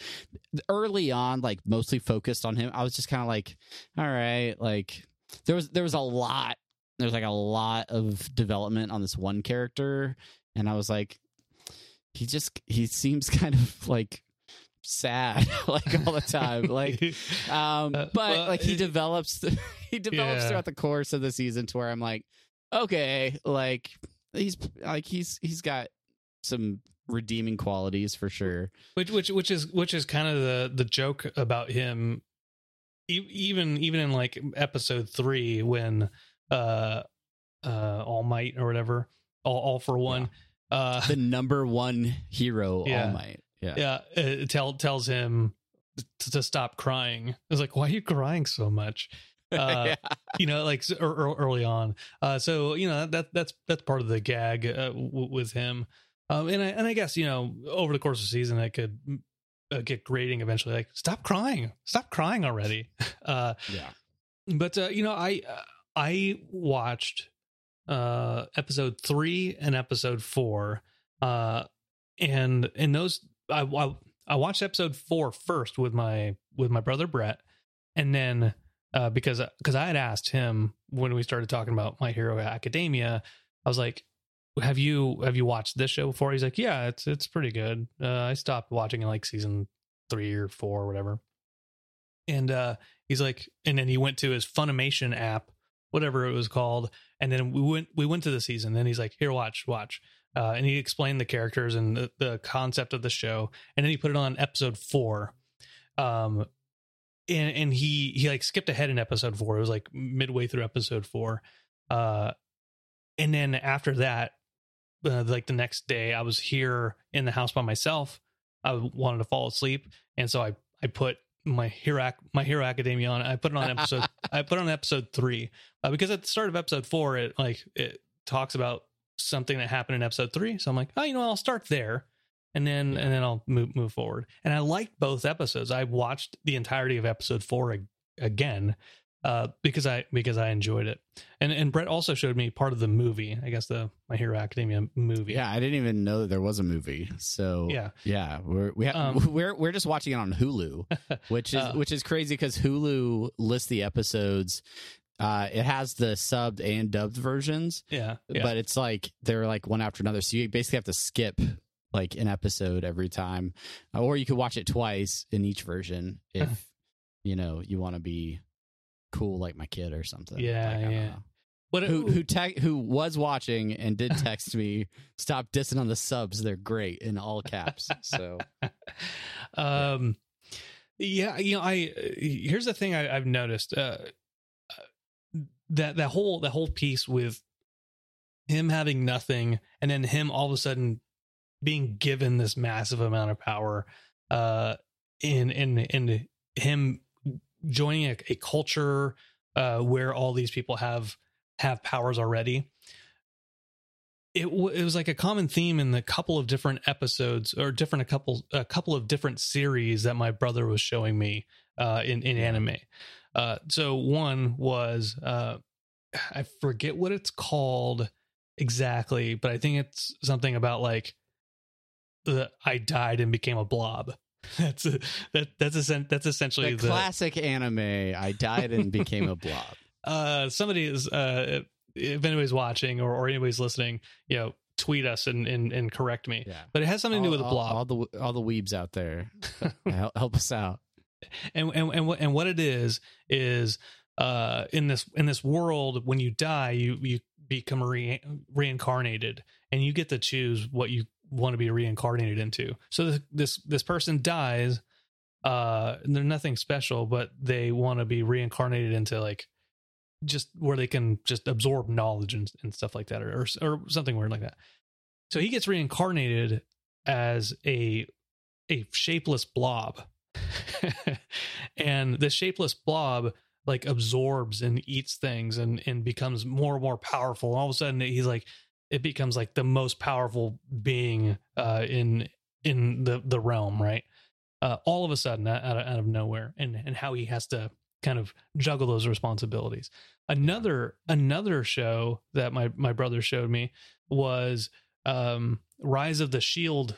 early on like mostly focused on him i was just kind of like all right like there was there was a lot there's like a lot of development on this one character. And i was like he just he seems kind of like sad like all the time like um Uh, but well, like he develops he develops Yeah. throughout the course of the season to where i'm like okay like he's like he's he's got some redeeming qualities for sure which which which is which is kind of the the joke about him even even in like episode 3 when uh uh all might or whatever all all for one uh the number one hero Yeah. all might yeah. Yeah it tell tells him to, to stop crying. I was like why are you crying so much? Uh Yeah. you know like ear- ear- early on. Uh so you know that that's that's part of the gag uh, w- with him. Um and i and i guess you know over the course of the season i could uh, get grading eventually like stop crying. Stop crying already. Uh yeah. but uh, you know i i watched uh episode 3 and episode 4 uh and in those I, I i watched episode four first with my with my brother brett. And then uh because because i had asked him when we started talking about my hero academia i was like have you have you watched this show before? He's like yeah it's it's pretty good. Uh i stopped watching in like season three or four or whatever. And uh he's like and then he went to his funimation app whatever it was called. And then we went we went to the season. And he's like here watch watch uh, and he explained the characters and the, the concept of the show. And then he put it on episode four. Um and and he he like skipped ahead in episode four. It was like midway through episode four. Uh and then after that uh, like the next day i was here in the house by myself. I wanted to fall asleep. And so i i put my hero my hero academia on. I put it on episode i put on episode three. Uh, because at the start of episode four it like it talks about something that happened in episode three so i'm like oh you know i'll start there and then and then i'll move move forward and i liked both episodes i watched the entirety of episode four ag- again uh, because I because I enjoyed it. And and Brett also showed me part of the movie. I guess the My Hero Academia movie. Yeah, I didn't even know that there was a movie. So Yeah. yeah, we're we ha- Um, we're we're just watching it on Hulu, which is Uh, which is crazy because Hulu lists the episodes. Uh, it has the subbed and dubbed versions, yeah, yeah. but it's like they're like one after another. So you basically have to skip like an episode every time, or you could watch it twice in each version if you know you want to be cool like my kid or something. Yeah, Like, yeah. what Who who te- who was watching and did text me? Stop dissing on the subs. They're great in all caps. So um yeah you know i uh, here's the thing I, i've noticed uh uh, that that whole that whole piece with him having nothing and then him all of a sudden being given this massive amount of power uh in in in him joining a, a culture uh where all these people have have powers already it, w- it was like a common theme in the couple of different episodes or different a couple a couple of different series that my brother was showing me uh, in in anime. Uh, so one was uh, I forget what it's called exactly, but I think it's something about like the I died and became a blob. That's a, that that's a, that's essentially the the, classic anime. I died and became a blob. uh somebody is uh if anybody's watching or, or anybody's listening you know tweet us and and, and correct me Yeah. but it has something to do with a blob All, the all the weebs out there, help, help us out. And and and what, and what it is is uh in this in this world when you die you you become re- reincarnated and you get to choose what you want to be reincarnated into. So this this, this person dies uh they're nothing special but they want to be reincarnated into like just where they can just absorb knowledge and, and stuff like that or, or or something weird like that. So he gets reincarnated as a a shapeless blob and the shapeless blob like absorbs and eats things and and becomes more and more powerful. And all of a sudden he's like it becomes like the most powerful being uh in in the the realm right? Uh all of a sudden out of, out of nowhere and and how he has to kind of juggle those responsibilities. Another another show that my my brother showed me was um rise of the shield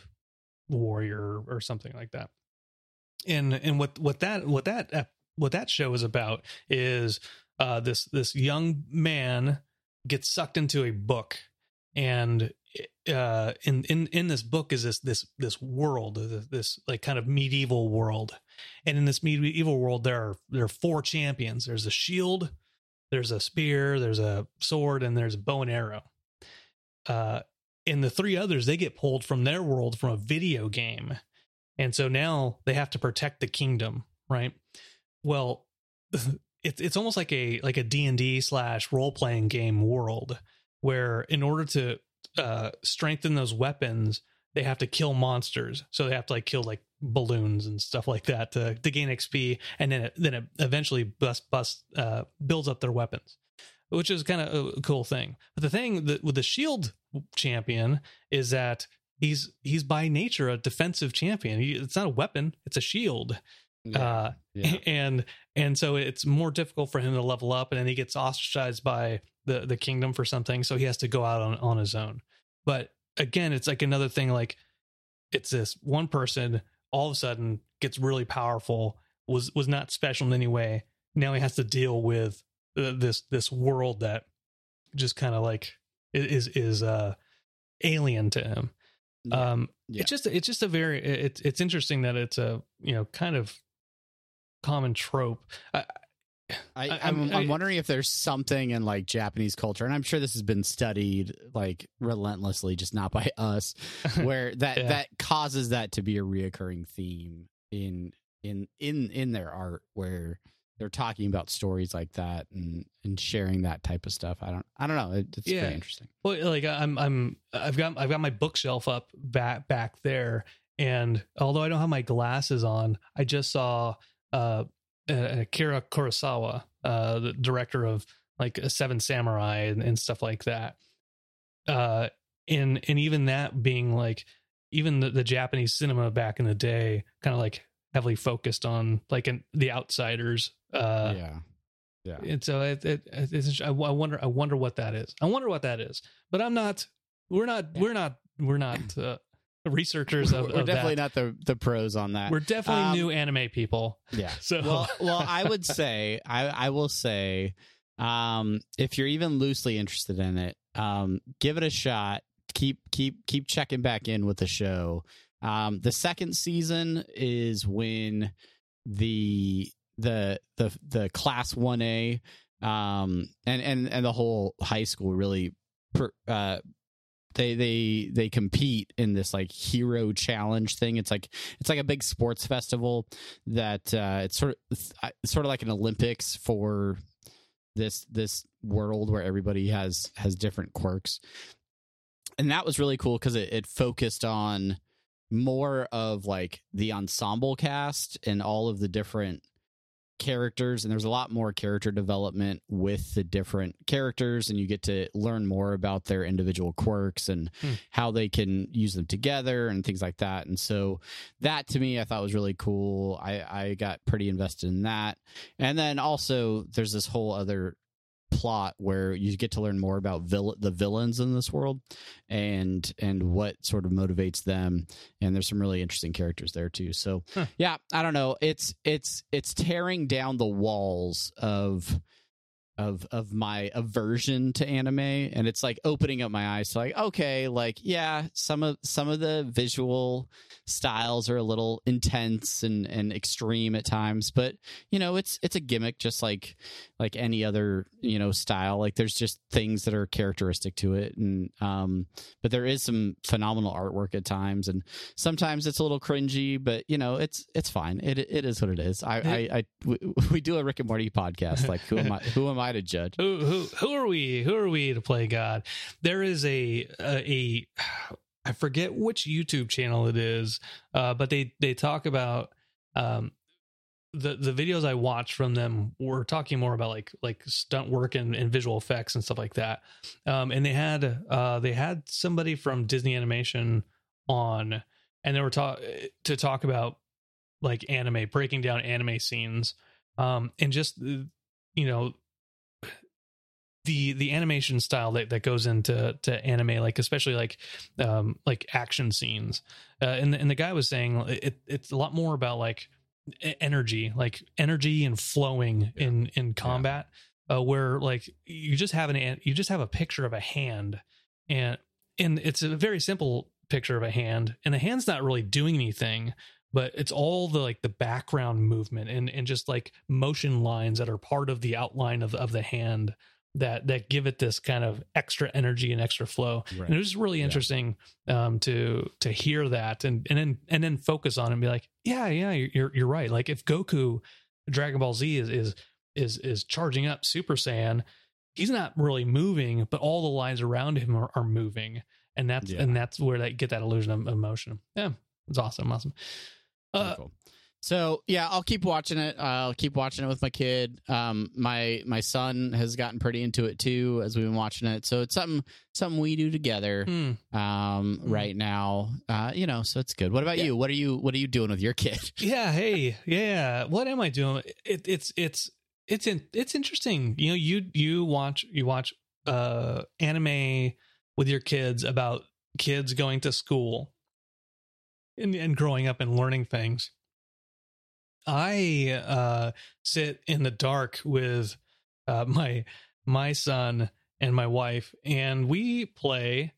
warrior or something like that and and what what that what that what that show is about is uh this this young man gets sucked into a book and uh in in in this book is this this this world this, this like kind of medieval world. And in this medieval world there are there are four champions. There's a shield there's a spear there's a sword and there's a bow and arrow. Uh and the three others they get pulled from their world from a video game and so now they have to protect the kingdom right? Well it's it's almost like a like a d&d slash role-playing game world where in order to uh strengthen those weapons they have to kill monsters. So they have to like kill like balloons and stuff like that to, to gain xp and then it then it eventually bust bust uh builds up their weapons which is kind of a cool thing. But the thing that with the shield champion is that he's he's by nature a defensive champion. He, it's not a weapon it's a shield. Uh yeah. and and so it's more difficult for him to level up and then he gets ostracized by the the kingdom for something so he has to go out on on his own. But again it's like another thing like it's this one person all of a sudden gets really powerful was was not special in any way. Now he has to deal with uh, this this world that just kind of like is is uh alien to him Yeah. um Yeah. it's just it's just a very it's it's interesting that it's a you know kind of common trope I, I, I- I'm, I'm- I'm wondering if there's something in like Japanese culture, and I'm sure this has been studied like relentlessly, just not by us, where that Yeah. that causes that to be a reoccurring theme in in in in their art, where they're talking about stories like that and and sharing that type of stuff. I don't I don't know. It, it's Yeah. very interesting. Well, like I'm, I'm, I've got, I've got my bookshelf up back back there, and although I don't have my glasses on, I just saw uh, uh Akira Kurosawa, uh, the director of like Seven Samurai and, and stuff like that. Uh, and and even that being like, even the, the Japanese cinema back in the day, kind of like heavily focused on like an, the outsiders. Uh, yeah. Yeah. And so it, it, it's, I wonder, I wonder what that is. I wonder what that is. But I'm not. We're not. Yeah. We're not. We're not. Uh, researchers of, we're of definitely that. not the the pros on that we're definitely um, new anime people yeah so well well i would say i i will say um if you're even loosely interested in it um give it a shot keep keep keep checking back in with the show um the second season is when the the the the class 1a um and and and the whole high school really per, uh they they they compete in this like hero challenge thing. It's like it's like a big sports festival that uh it's sort of it's sort of like an olympics for this this world where everybody has has different quirks. And that was really cool because it, it focused on more of like the ensemble cast and all of the different characters and there's a lot more character development with the different characters and you get to learn more about their individual quirks and hmm. how they can use them together and things like that. And so that to me i thought was really cool. I i got pretty invested in that. And then also there's this whole other plot where you get to learn more about vill- the villains in this world and and what sort of motivates them. And there's some really interesting characters there too. So huh. yeah i don't know. It's it's it's tearing down the walls of of of my aversion to anime and it's like opening up my eyes to like okay like yeah some of some of the visual styles are a little intense and and extreme at times but you know it's it's a gimmick just like like any other you know style. Like there's just things that are characteristic to it and um but there is some phenomenal artwork at times and sometimes it's a little cringy but you know it's it's fine. It it is what it is. I i, I we, we do a rick and morty podcast. Like who am i who am i to judge? Who who who are we? Who are we to play God? There is a a, a I forget which YouTube channel it is, uh, but they they talk about um, the the videos I watched from them were talking more about like like stunt work and, and visual effects and stuff like that. Um, and they had uh, they had somebody from Disney Animation on, and they were talk to talk about like anime, breaking down anime scenes, um, and just you know the the animation style that, that goes into to anime like especially like um like action scenes uh, and the, and the guy was saying it it's a lot more about like energy like energy and flowing yeah. in in combat yeah. uh, where like you just have an you just have a picture of a hand and and it's a very simple picture of a hand and the hand's not really doing anything but it's all the like the background movement and and just like motion lines that are part of the outline of of the hand that that give it this kind of extra energy and extra flow. Right. And it was really interesting yeah. um, to to hear that and and then and then focus on it and be like, yeah, yeah, you're you're right. Like if Goku, Dragon Ball Z is is is is charging up Super Saiyan, he's not really moving, but all the lines around him are, are moving, and that's yeah. and that's where they get that illusion of emotion. Yeah, it's awesome, awesome. Uh, cool. So yeah, I'll keep watching it. I'll keep watching it with my kid. Um, my my son has gotten pretty into it too as we've been watching it. So it's something something we do together mm. um, mm. right now. Uh, you know, so it's good. What about yeah. you? What are you What are you doing with your kid? Yeah. Hey. Yeah. What am I doing? It, it's it's it's in, it's interesting. You know, you you watch you watch uh anime with your kids about kids going to school and, and growing up and learning things I uh, sit in the dark with uh, my my son and my wife, and we play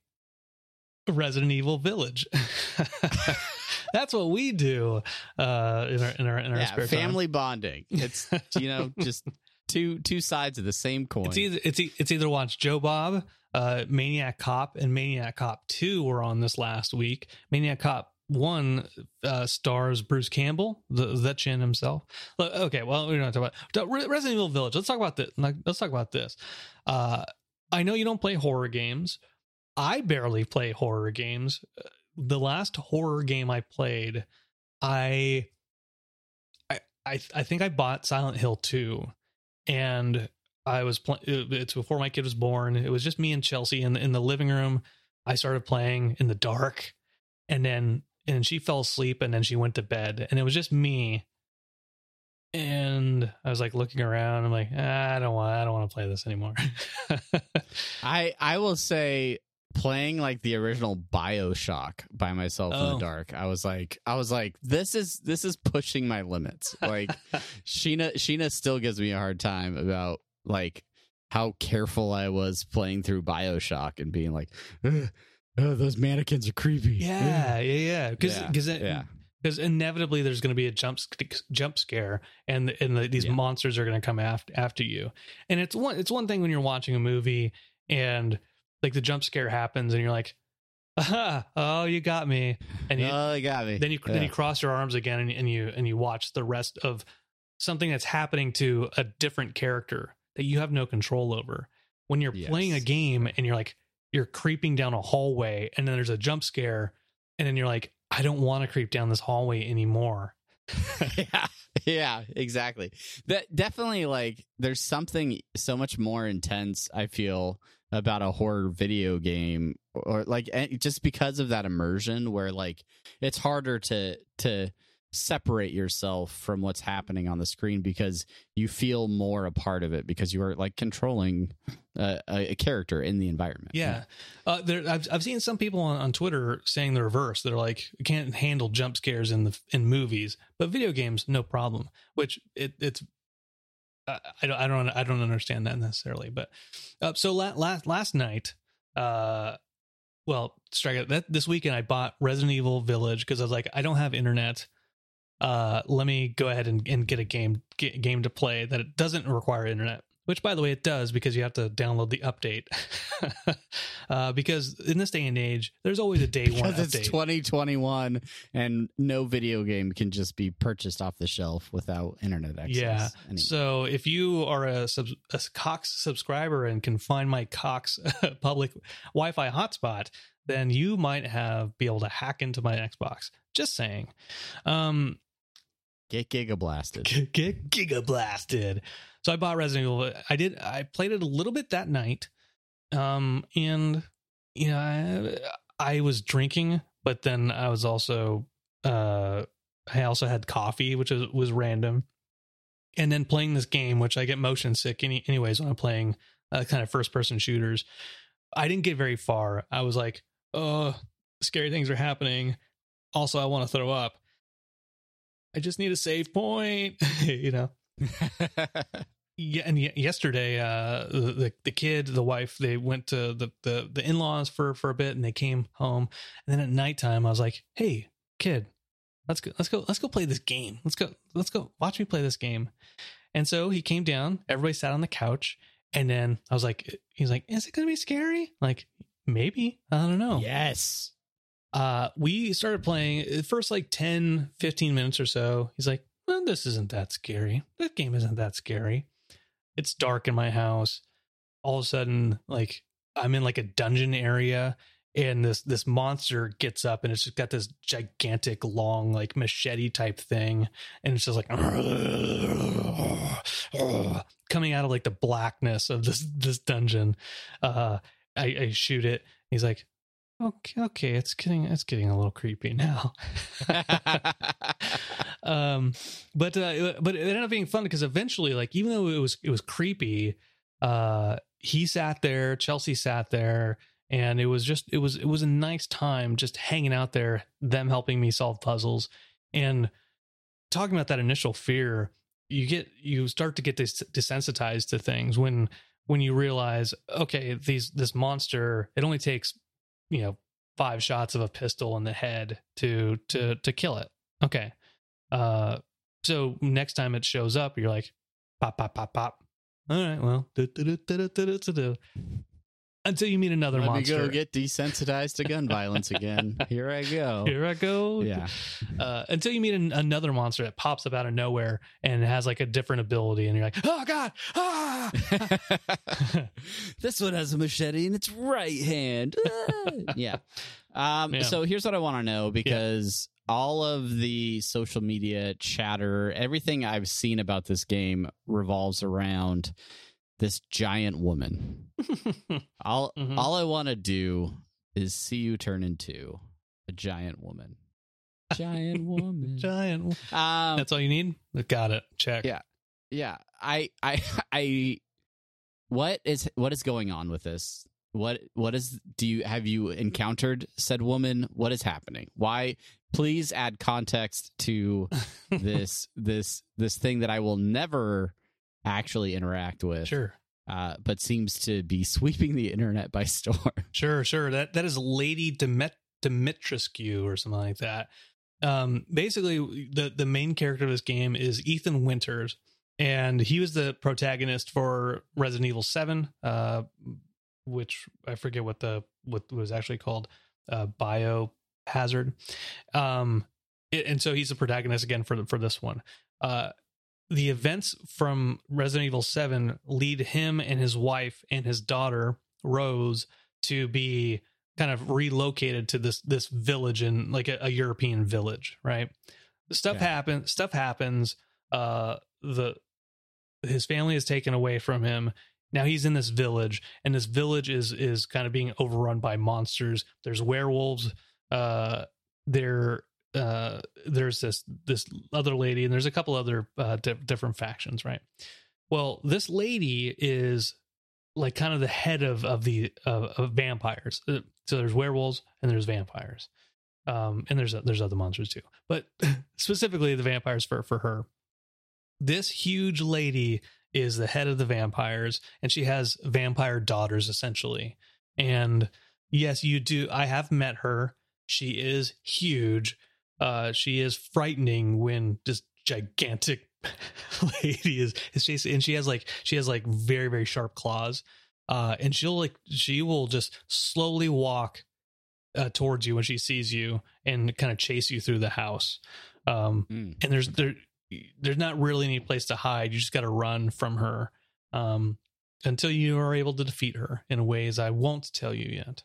Resident Evil Village. That's what we do uh, in our in our in our yeah, family time. bonding. It's you know just two two sides of the same coin. It's either it's it's either watch Joe Bob, uh, Maniac Cop, and Maniac Cop Two were on this last week. Maniac Cop one uh, stars Bruce Campbell, the Zetchin himself. Okay, well, we're not talking about Resident Evil Village. Let's talk about this. Let's talk about this. Uh, I know you don't play horror games. I barely play horror games. The last horror game I played, I, I, I, I think I bought Silent Hill two, and I was playing. It's before my kid was born. It was just me and Chelsea in the, in the living room. I started playing in the dark, and then and she fell asleep and then she went to bed and it was just me and I was like looking around. I'm like, ah, I don't want, I don't want to play this anymore. I I will say playing like the original BioShock by myself in Oh. the dark. I was like I was like this is this is pushing my limits. Like Sheena Sheena still gives me a hard time about like how careful I was playing through BioShock and being like "Ugh, oh, those mannequins are creepy. yeah, yeah, yeah. Because Yeah, because yeah. because inevitably there's going to be a jump jump scare and and the, these Yeah. monsters are going to come after after you and it's one it's one thing when you're watching a movie and like the jump scare happens and you're like Aha, oh you got me and you, oh, you got me. then you then you cross your arms again and, and you and you watch the rest of something that's happening to a different character that you have no control over when you're playing a game and you're like you're creeping down a hallway and then there's a jump scare and then you're like i don't want to creep down this hallway anymore. Yeah yeah exactly. That definitely like there's something so much more intense i feel about a horror video game or like eh, just because of that immersion where like it's harder to to separate yourself from what's happening on the screen because you feel more a part of it because you are like controlling a, a, character in the environment yeah uh, there I've, I've seen some people on, on twitter saying the reverse they're like can't handle jump scares in the in movies but video games no problem which it, it's I I don't, I don't, I don't understand that necessarily, but uh, so la- last last night, uh, well, strike it. That this weekend I bought Resident Evil Village because I was like, I don't have internet. Uh, let me go ahead and, and get a game get, game to play that it doesn't require internet. Which, by the way, it does because you have to download the update. uh, because in this day and age, there's always a day one update. it's 2021 and no video game can just be purchased off the shelf without internet access Yeah. So if you are a, sub, a Cox subscriber and can find my Cox public Wi-Fi hotspot, then you might have be able to hack into my Xbox. Just saying. Um, get giga blasted get, giga blasted. So I bought Resident Evil. I did. I played it a little bit that night. Um, and you know, I, I was drinking, but then I was also, uh, I also had coffee, which was was random. And then playing this game, which I get motion sick any, anyways when I'm playing uh, kind of first person shooters. I didn't get very far. I was like, oh, scary things are happening. Also, I want to throw up. I just need a save point, you know. Yeah, and ye- yesterday, uh, the, the the kid, the wife, they went to the the the in laws for for a bit, and they came home. And then at nighttime, I was like, "Hey, kid, let's go, let's go, let's go play this game. Let's go, let's go, watch me play this game." And so he came down. Everybody sat on the couch, and then I was like, "He's like, is it gonna be scary? Like, maybe. I don't know." yes uh we started playing the first like 10 15 minutes or so. He's like well, this isn't that scary. This game isn't that scary. It's dark in my house. All of a sudden like i'm in like a dungeon area and this this monster gets up and it's just got this gigantic long like machete type thing and it's just like coming out of like the blackness of this this dungeon. Uh i, I shoot it. He's like okay okay it's getting it's getting a little creepy now. Um but uh but it ended up being fun because eventually like even though it was it was creepy uh he sat there chelsea sat there and it was just it was it was a nice time just hanging out there them helping me solve puzzles. And talking about that initial fear you get you start to get des- desensitized to things when when you realize okay these this monster it only takes you know five shots of a pistol in the head to to to kill it. Okay. Uh so next time it shows up you're like pop pop pop pop. All right well until you meet another let monster me go get desensitized to gun violence again here i go here i go yeah uh, until you meet an, another monster that pops up out of nowhere and has like a different ability and you're like oh god ah this one has a machete in its right hand. Ah. yeah. Um, Yeah. So here's what I want to know because all of the social media chatter, everything I've seen about this game revolves around this giant woman. All Mhm. all I want to do is see you turn into a giant woman. Giant woman. Giant. wo- Um, That's all you need. Got it. Check. Yeah. yeah. I, I, I. What is what is going on with this? What what is do you have you encountered said woman? What is happening? Why? Please add context to this this this thing that I will never actually interact with. Sure. uh, but seems to be sweeping the internet by storm. Sure, sure. That that is Lady Demet Dimitrescu or something like that. Um, basically, the the main character of this game is Ethan Winters, and he was the protagonist for Resident Evil Seven, uh, which I forget what the what was actually called, uh, Biohazard. Um, it- and so he's the protagonist again for the, for this one. Uh, the events from Resident Evil 7 lead him and his wife and his daughter Rose to be kind of relocated to this this village in like a, a European village, right? Stuff Okay. happens. Stuff happens. Uh, the his family is taken away from him. Now he's in this village, and this village is is kind of being overrun by monsters. There's werewolves. Uh, there uh there's this this other lady and there's a couple other uh di- different factions right? Well this lady is like kind of the head of of the of, of vampires. Uh, so there's werewolves and there's vampires. Um and there's there's other monsters too. But specifically the vampires for for her. This huge lady is the head of the vampires and she has vampire daughters essentially. And yes you do i have met her. She is huge uh she is frightening when this gigantic lady is is chasing and she has like she has like very very sharp claws uh and she'll like she will just slowly walk uh, towards you when she sees you and kind of chase you through the house. Um Mm. and there's there there's not really any place to hide. You just got to run from her um until you are able to defeat her in ways i won't tell you yet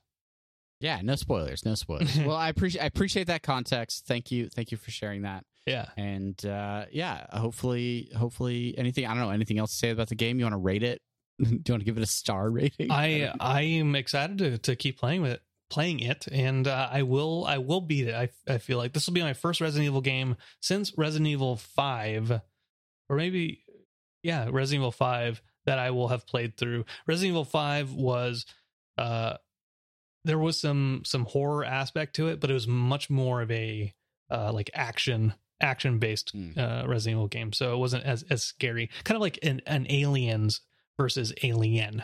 Yeah, no spoilers, no spoilers. well, I appreciate I appreciate that context. Thank you, thank you for sharing that. yeah And uh, yeah, hopefully, hopefully, anything I don't know anything else to say about the game. You want to rate it? Do you want to give it a star rating? I I am excited to to keep playing with it, playing it, and uh, I will I will beat it. I I feel like this will be my first Resident Evil game since Resident Evil Five, or maybe yeah, Resident Evil Five that I will have played through. Resident Evil Five was uh there was some some horror aspect to it, but it was much more of a uh like action action based Hmm. uh Resident Evil game, so it wasn't as as scary. Kind of like an an Aliens versus Alien.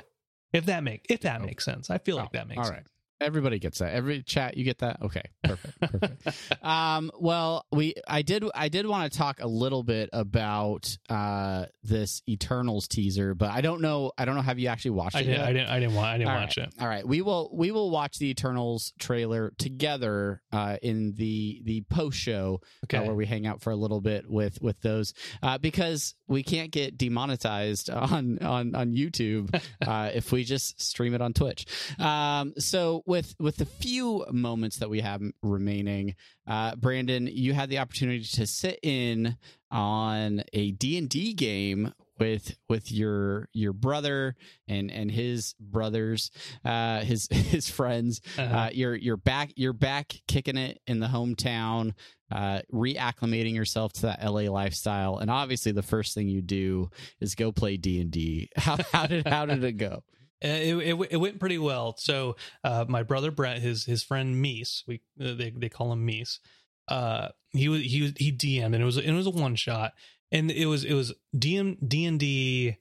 If that make if that Oh. makes sense, I feel like Oh, that makes all sense. Everybody gets that. Every chat, you get that. Okay, perfect, perfect. um, well, we I did I did want to talk a little bit about uh this Eternals teaser, but I don't know I don't know. Have you actually watched I it? yet? I didn't I didn't want I didn't All watch right. it. All right, we will we will watch the Eternals trailer together uh, in the the post show Okay. uh, where we hang out for a little bit with with those uh, because we can't get demonetized on on on YouTube uh, if we just stream it on Twitch. Um, so with with the few moments that we have remaining, uh, Brandon, you had the opportunity to sit in on a D and D game with with your your brother and and his brothers uh his his friends. Uh-huh. uh you're you're back you're back kicking it in the hometown uh reacclimating yourself to that LA lifestyle. And obviously the first thing you do is go play D&D how how did how did it go it, it it went pretty well. So uh, my brother Brett, his his friend Meese, we uh, they they call him Meese. Uh, he was he was he DM'd and it was it was a one shot, and it was it was DM D and D,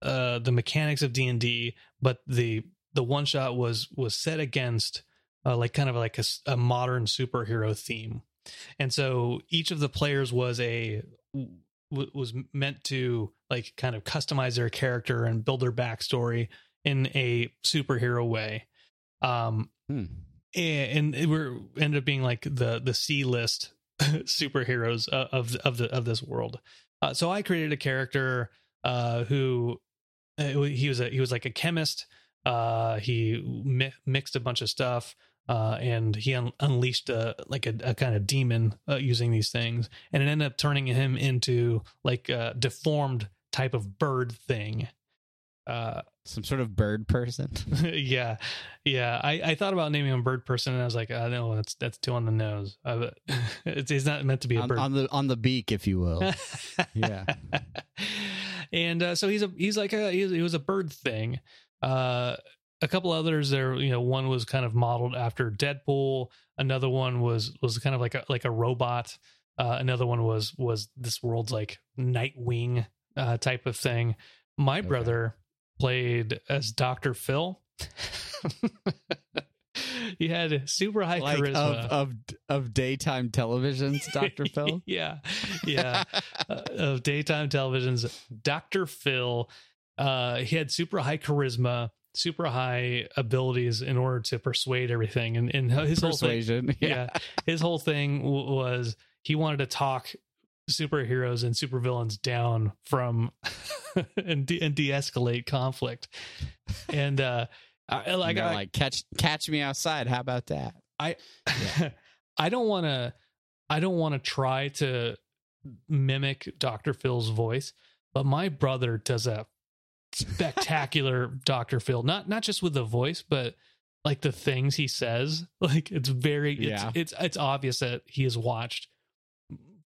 uh, the mechanics of D and D, but the the one shot was was set against uh, like kind of like a, a modern superhero theme, and so each of the players was a was meant to like kind of customize their character and build their backstory in a superhero way. Um, Hmm. and, and we're ended up being like the the C list superheroes uh, of of the of this world. Uh, so I created a character uh, who uh, he was a he was like a chemist. Uh, he mi- mixed a bunch of stuff. Uh, and he un- unleashed a like a, a kind of demon uh, using these things, and it ended up turning him into like a deformed type of bird thing uh, Some sort of bird person. yeah, yeah. I, I thought about naming him bird person, and I was like, oh, no, that's that's too on the nose. Uh, it's, he's not meant to be a on, bird. on the on the beak, if you will. Yeah. and uh, so he's a he's like a he's, he was a bird thing. Uh, a couple others there, you know, one was kind of modeled after Deadpool. Another one was was kind of like a like a robot. Uh, another one was was this world's like Nightwing uh, type of thing. My Okay. brother played as Doctor Phil. he had super high like charisma. of of of daytime televisions, Doctor Phil. yeah, yeah. uh, of daytime televisions, Dr. Phil. Uh, he had super high charisma, super high abilities in order to persuade everything. And, and his whole thing, Persuasion. yeah, his whole thing w- was he wanted to talk superheroes and supervillains down from and, de- and de-escalate conflict. And uh, I, like, I, like catch catch me outside. How about that? I I don't want to I don't want to try to mimic Dr. Phil's voice, but my brother does a spectacular Dr. Phil. Not not just with the voice, but like the things he says. Like it's very it's Yeah. it's it's obvious that he has watched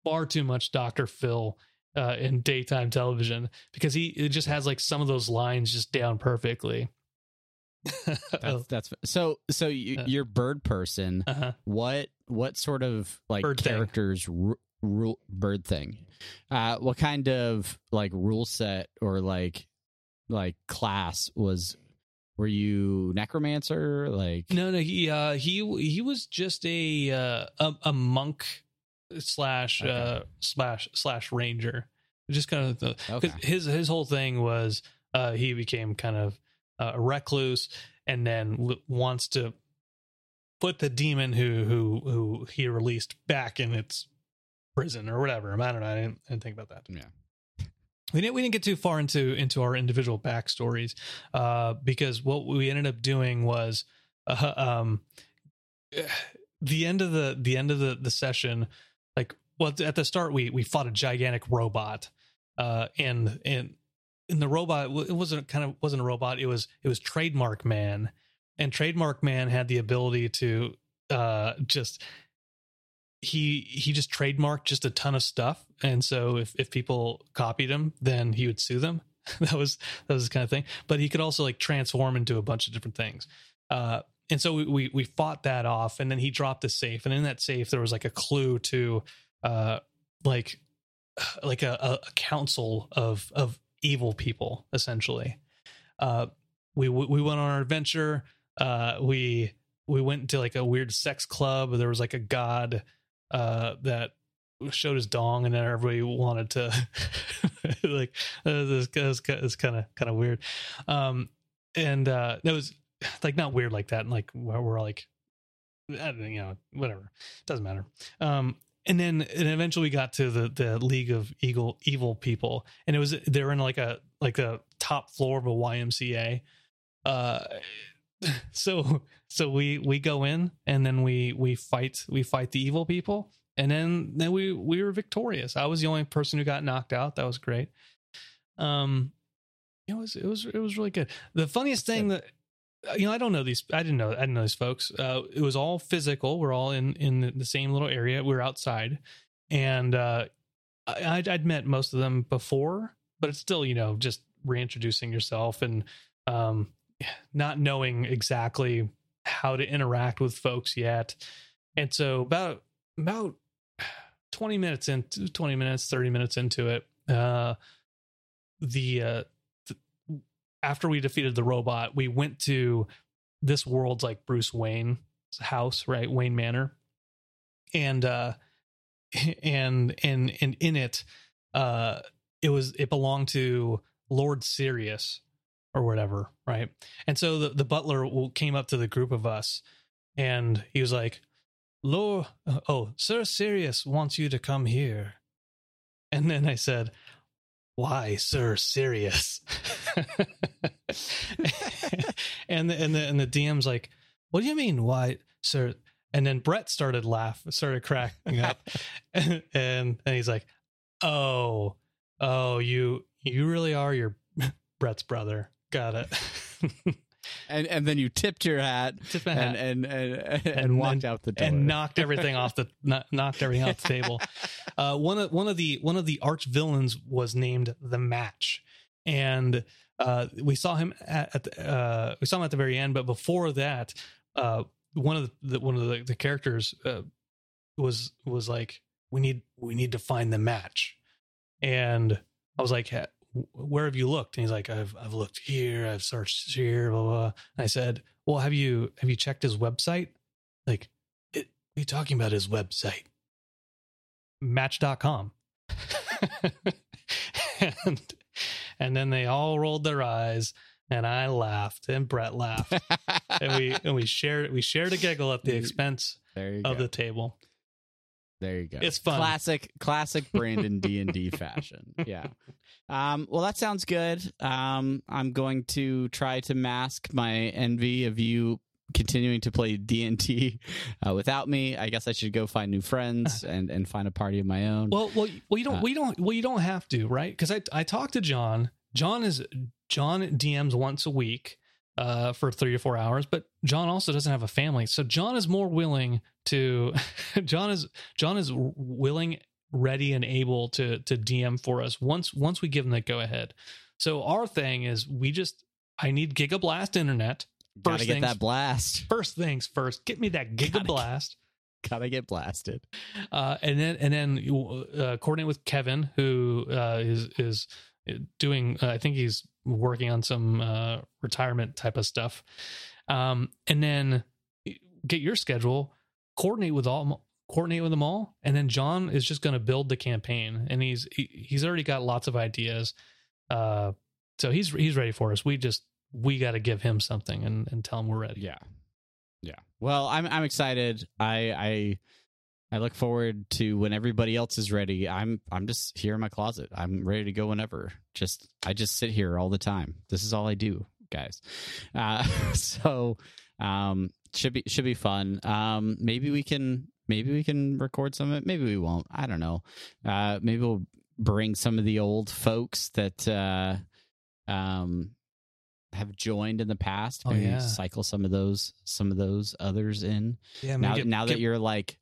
far too much Dr. Phil uh, in daytime television because he it just has like some of those lines just down perfectly. That's, that's so. So you, Uh. you're bird person. uh-huh. What what sort of like Bird thing. characters ru- rule bird thing? Uh, what kind of like rule set or like like class was? Were you necromancer? Like No, no, he uh he he was just a uh a, a monk slash uh slash slash ranger. Just kind of the Okay. his his whole thing was uh he became kind of uh, a recluse and then w- wants to put the demon who who who he released back in its prison or whatever. I don't know. I didn't, I didn't think about that yeah. we didn't we didn't get too far into into our individual backstories uh because what we ended up doing was uh, um the end of the the end of the the session well at the start we we fought a gigantic robot uh and and and the robot it wasn't kind of wasn't a robot it was it was trademark man. And trademark man had the ability to uh just he he just trademarked just a ton of stuff. And so if if people copied him then he would sue them. That was that was the kind of thing. But he could also like transform into a bunch of different things. Uh and so we, we we fought that off and then he dropped the safe. And in that safe there was like a clue to uh like like a, a, council of of evil people essentially. Uh we we went on our adventure. Uh we we went into like a weird sex club. There was like a god uh that showed his dong and then everybody wanted to like uh, this is kind of kind of weird. Um and uh that was like not weird like that and like we're, we're like I don't, you know whatever. Doesn't matter. Um and then and eventually we got to the the league of evil evil people. And it was they're in like a like a top floor of a ymca uh so so we we go in and then we we fight we fight the evil people. And then then we we were victorious. I was the only person who got knocked out. That was great. Um it was it was it was really good. The funniest thing that you know i don't know these i didn't know i didn't know these folks. Uh it was all physical. We're all in in the same little area. We are outside. And uh I, I'd, I'd met most of them before but it's still you know just reintroducing yourself and um not knowing exactly how to interact with folks yet. And so about about 20 minutes into 20 minutes 30 minutes into it uh the uh after we defeated the robot we went to this world's like bruce wayne's house right? Wayne manor. And uh and and and in it uh it was it belonged to lord sirius or whatever right? And so the, the butler came up to the group of us and he was like lord oh sir sirius wants you to come here. And then i said why sir serious? and the, and the and the dm's like what do you mean why sir and then brett started laugh started cracking up and, and and he's like oh oh you you really are your brett's brother Got it. and and then you tipped your hat, Tipped my and, hat. and and and, And walked out the door and knocked everything off the knocked everything off the table. Uh, one of one of the one of the arch villains was named the Match, and uh, we saw him at, at the, uh, we saw him at the very end. But before that, uh, one of the one of the, the characters uh, was was like, "We need we need to find the match," and I was like, "Ha- "Where have you looked?" And he's like, "I've I've looked here, I've searched here, blah blah." blah. And I said, "Well, have you have you checked his website?" Like, it, what are you talking about his website? Match.com. and and then they all rolled their eyes and I laughed and Brett laughed. and we and we shared we shared a giggle at the expense of go. the table. There you go. It's fun. Classic, classic Brandon D and D fashion. Yeah. Um, well, that sounds good. Um, I'm going to try to mask my envy of you continuing to play D and D uh, without me. I guess I should go find new friends and and find a party of my own. Well, well, well, you don't, Uh, we don't, well, you don't have to, right? Because I, I talked to John. John is John DMs once a week, uh, for three to four hours. But John also doesn't have a family, so John is more willing to. John is John is willing, ready, and able to to DM for us once once we give him the go ahead. So our thing is we just I need Gigablast internet. Gotta first get things- that blast. First things first, get me that Gotta Gigablast. Gotta get blasted. uh, and then and then uh, coordinate with Kevin, who uh, is is doing. Uh, I think he's working on some uh, retirement type of stuff. Um, and then get your schedule, coordinate with all, coordinate with them all, and then John is just going to build the campaign, and he's he, he's already got lots of ideas. Uh, so he's he's ready for us. We just we got to give him something and, and tell him we're ready. Yeah. Yeah. Well, I'm I'm excited. I I I look forward to when everybody else is ready. I'm I'm just here in my closet. I'm ready to go whenever. Just I just sit here all the time. This is all I do, guys. Uh so um should be should be fun. Um maybe we can maybe we can record some of it. Maybe we won't. I don't know. Uh maybe we'll bring some of the old folks that uh um have joined in the past. Oh, Maybe yeah. cycle some of those some of those others in. Yeah, now now that you're like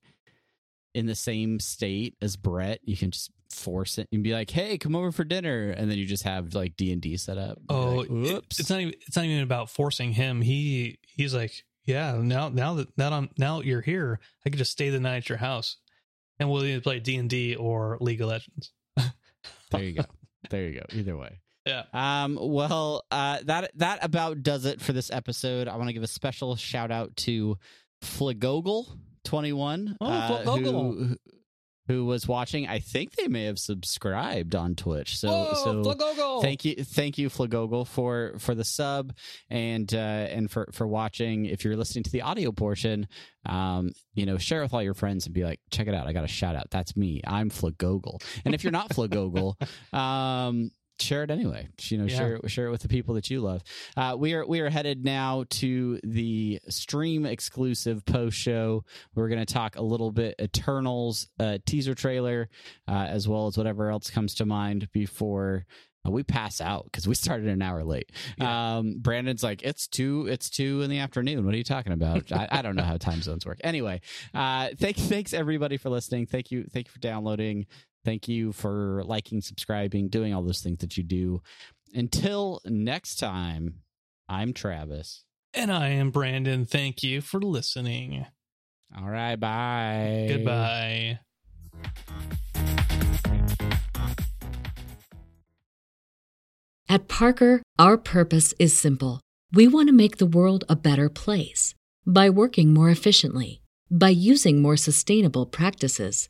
in the same state as Brett, you can just force it and be like, "Hey, come over for dinner," and then you just have like D and D set up. Oh, like, it- it's not even it's not even about forcing him. He he's like, yeah, now now that now I'm now you're here, I could just stay the night at your house, and we'll either play D and D or League of Legends. there you go. There you go. Either way. Yeah. Um, well, uh, that that about does it for this episode. I want to give a special shout out to Flagogle twenty one, Oh, uh, who, who was watching. I think they may have subscribed on Twitch. So oh, so Flagogo! Thank you, thank you, Flagogle, for for the sub and uh, and for for watching. If you're listening to the audio portion, um, you know, share with all your friends and be like, check it out. I got a shout out. That's me. I'm Flagogle. And if you're not Flagogle, um, share it anyway. You know, Yeah. share it, share it with the people that you love. Uh, we are we are headed now to the stream exclusive post show. We're going to talk a little bit Eternals uh, teaser trailer, uh, as well as whatever else comes to mind before. uh, we pass out because we started an hour late. Um, Brandon's like, it's two, it's two in the afternoon. What are you talking about? I, I don't know how time zones work. Anyway, uh, thank, thanks everybody for listening. Thank you, thank you for downloading. Thank you for liking, subscribing, doing all those things that you do. Until next time, I'm Travis. and I am Brandon. Thank you for listening. All right, bye. Goodbye. At Parker, our purpose is simple. We want to make the world a better place by working more efficiently, by using more sustainable practices,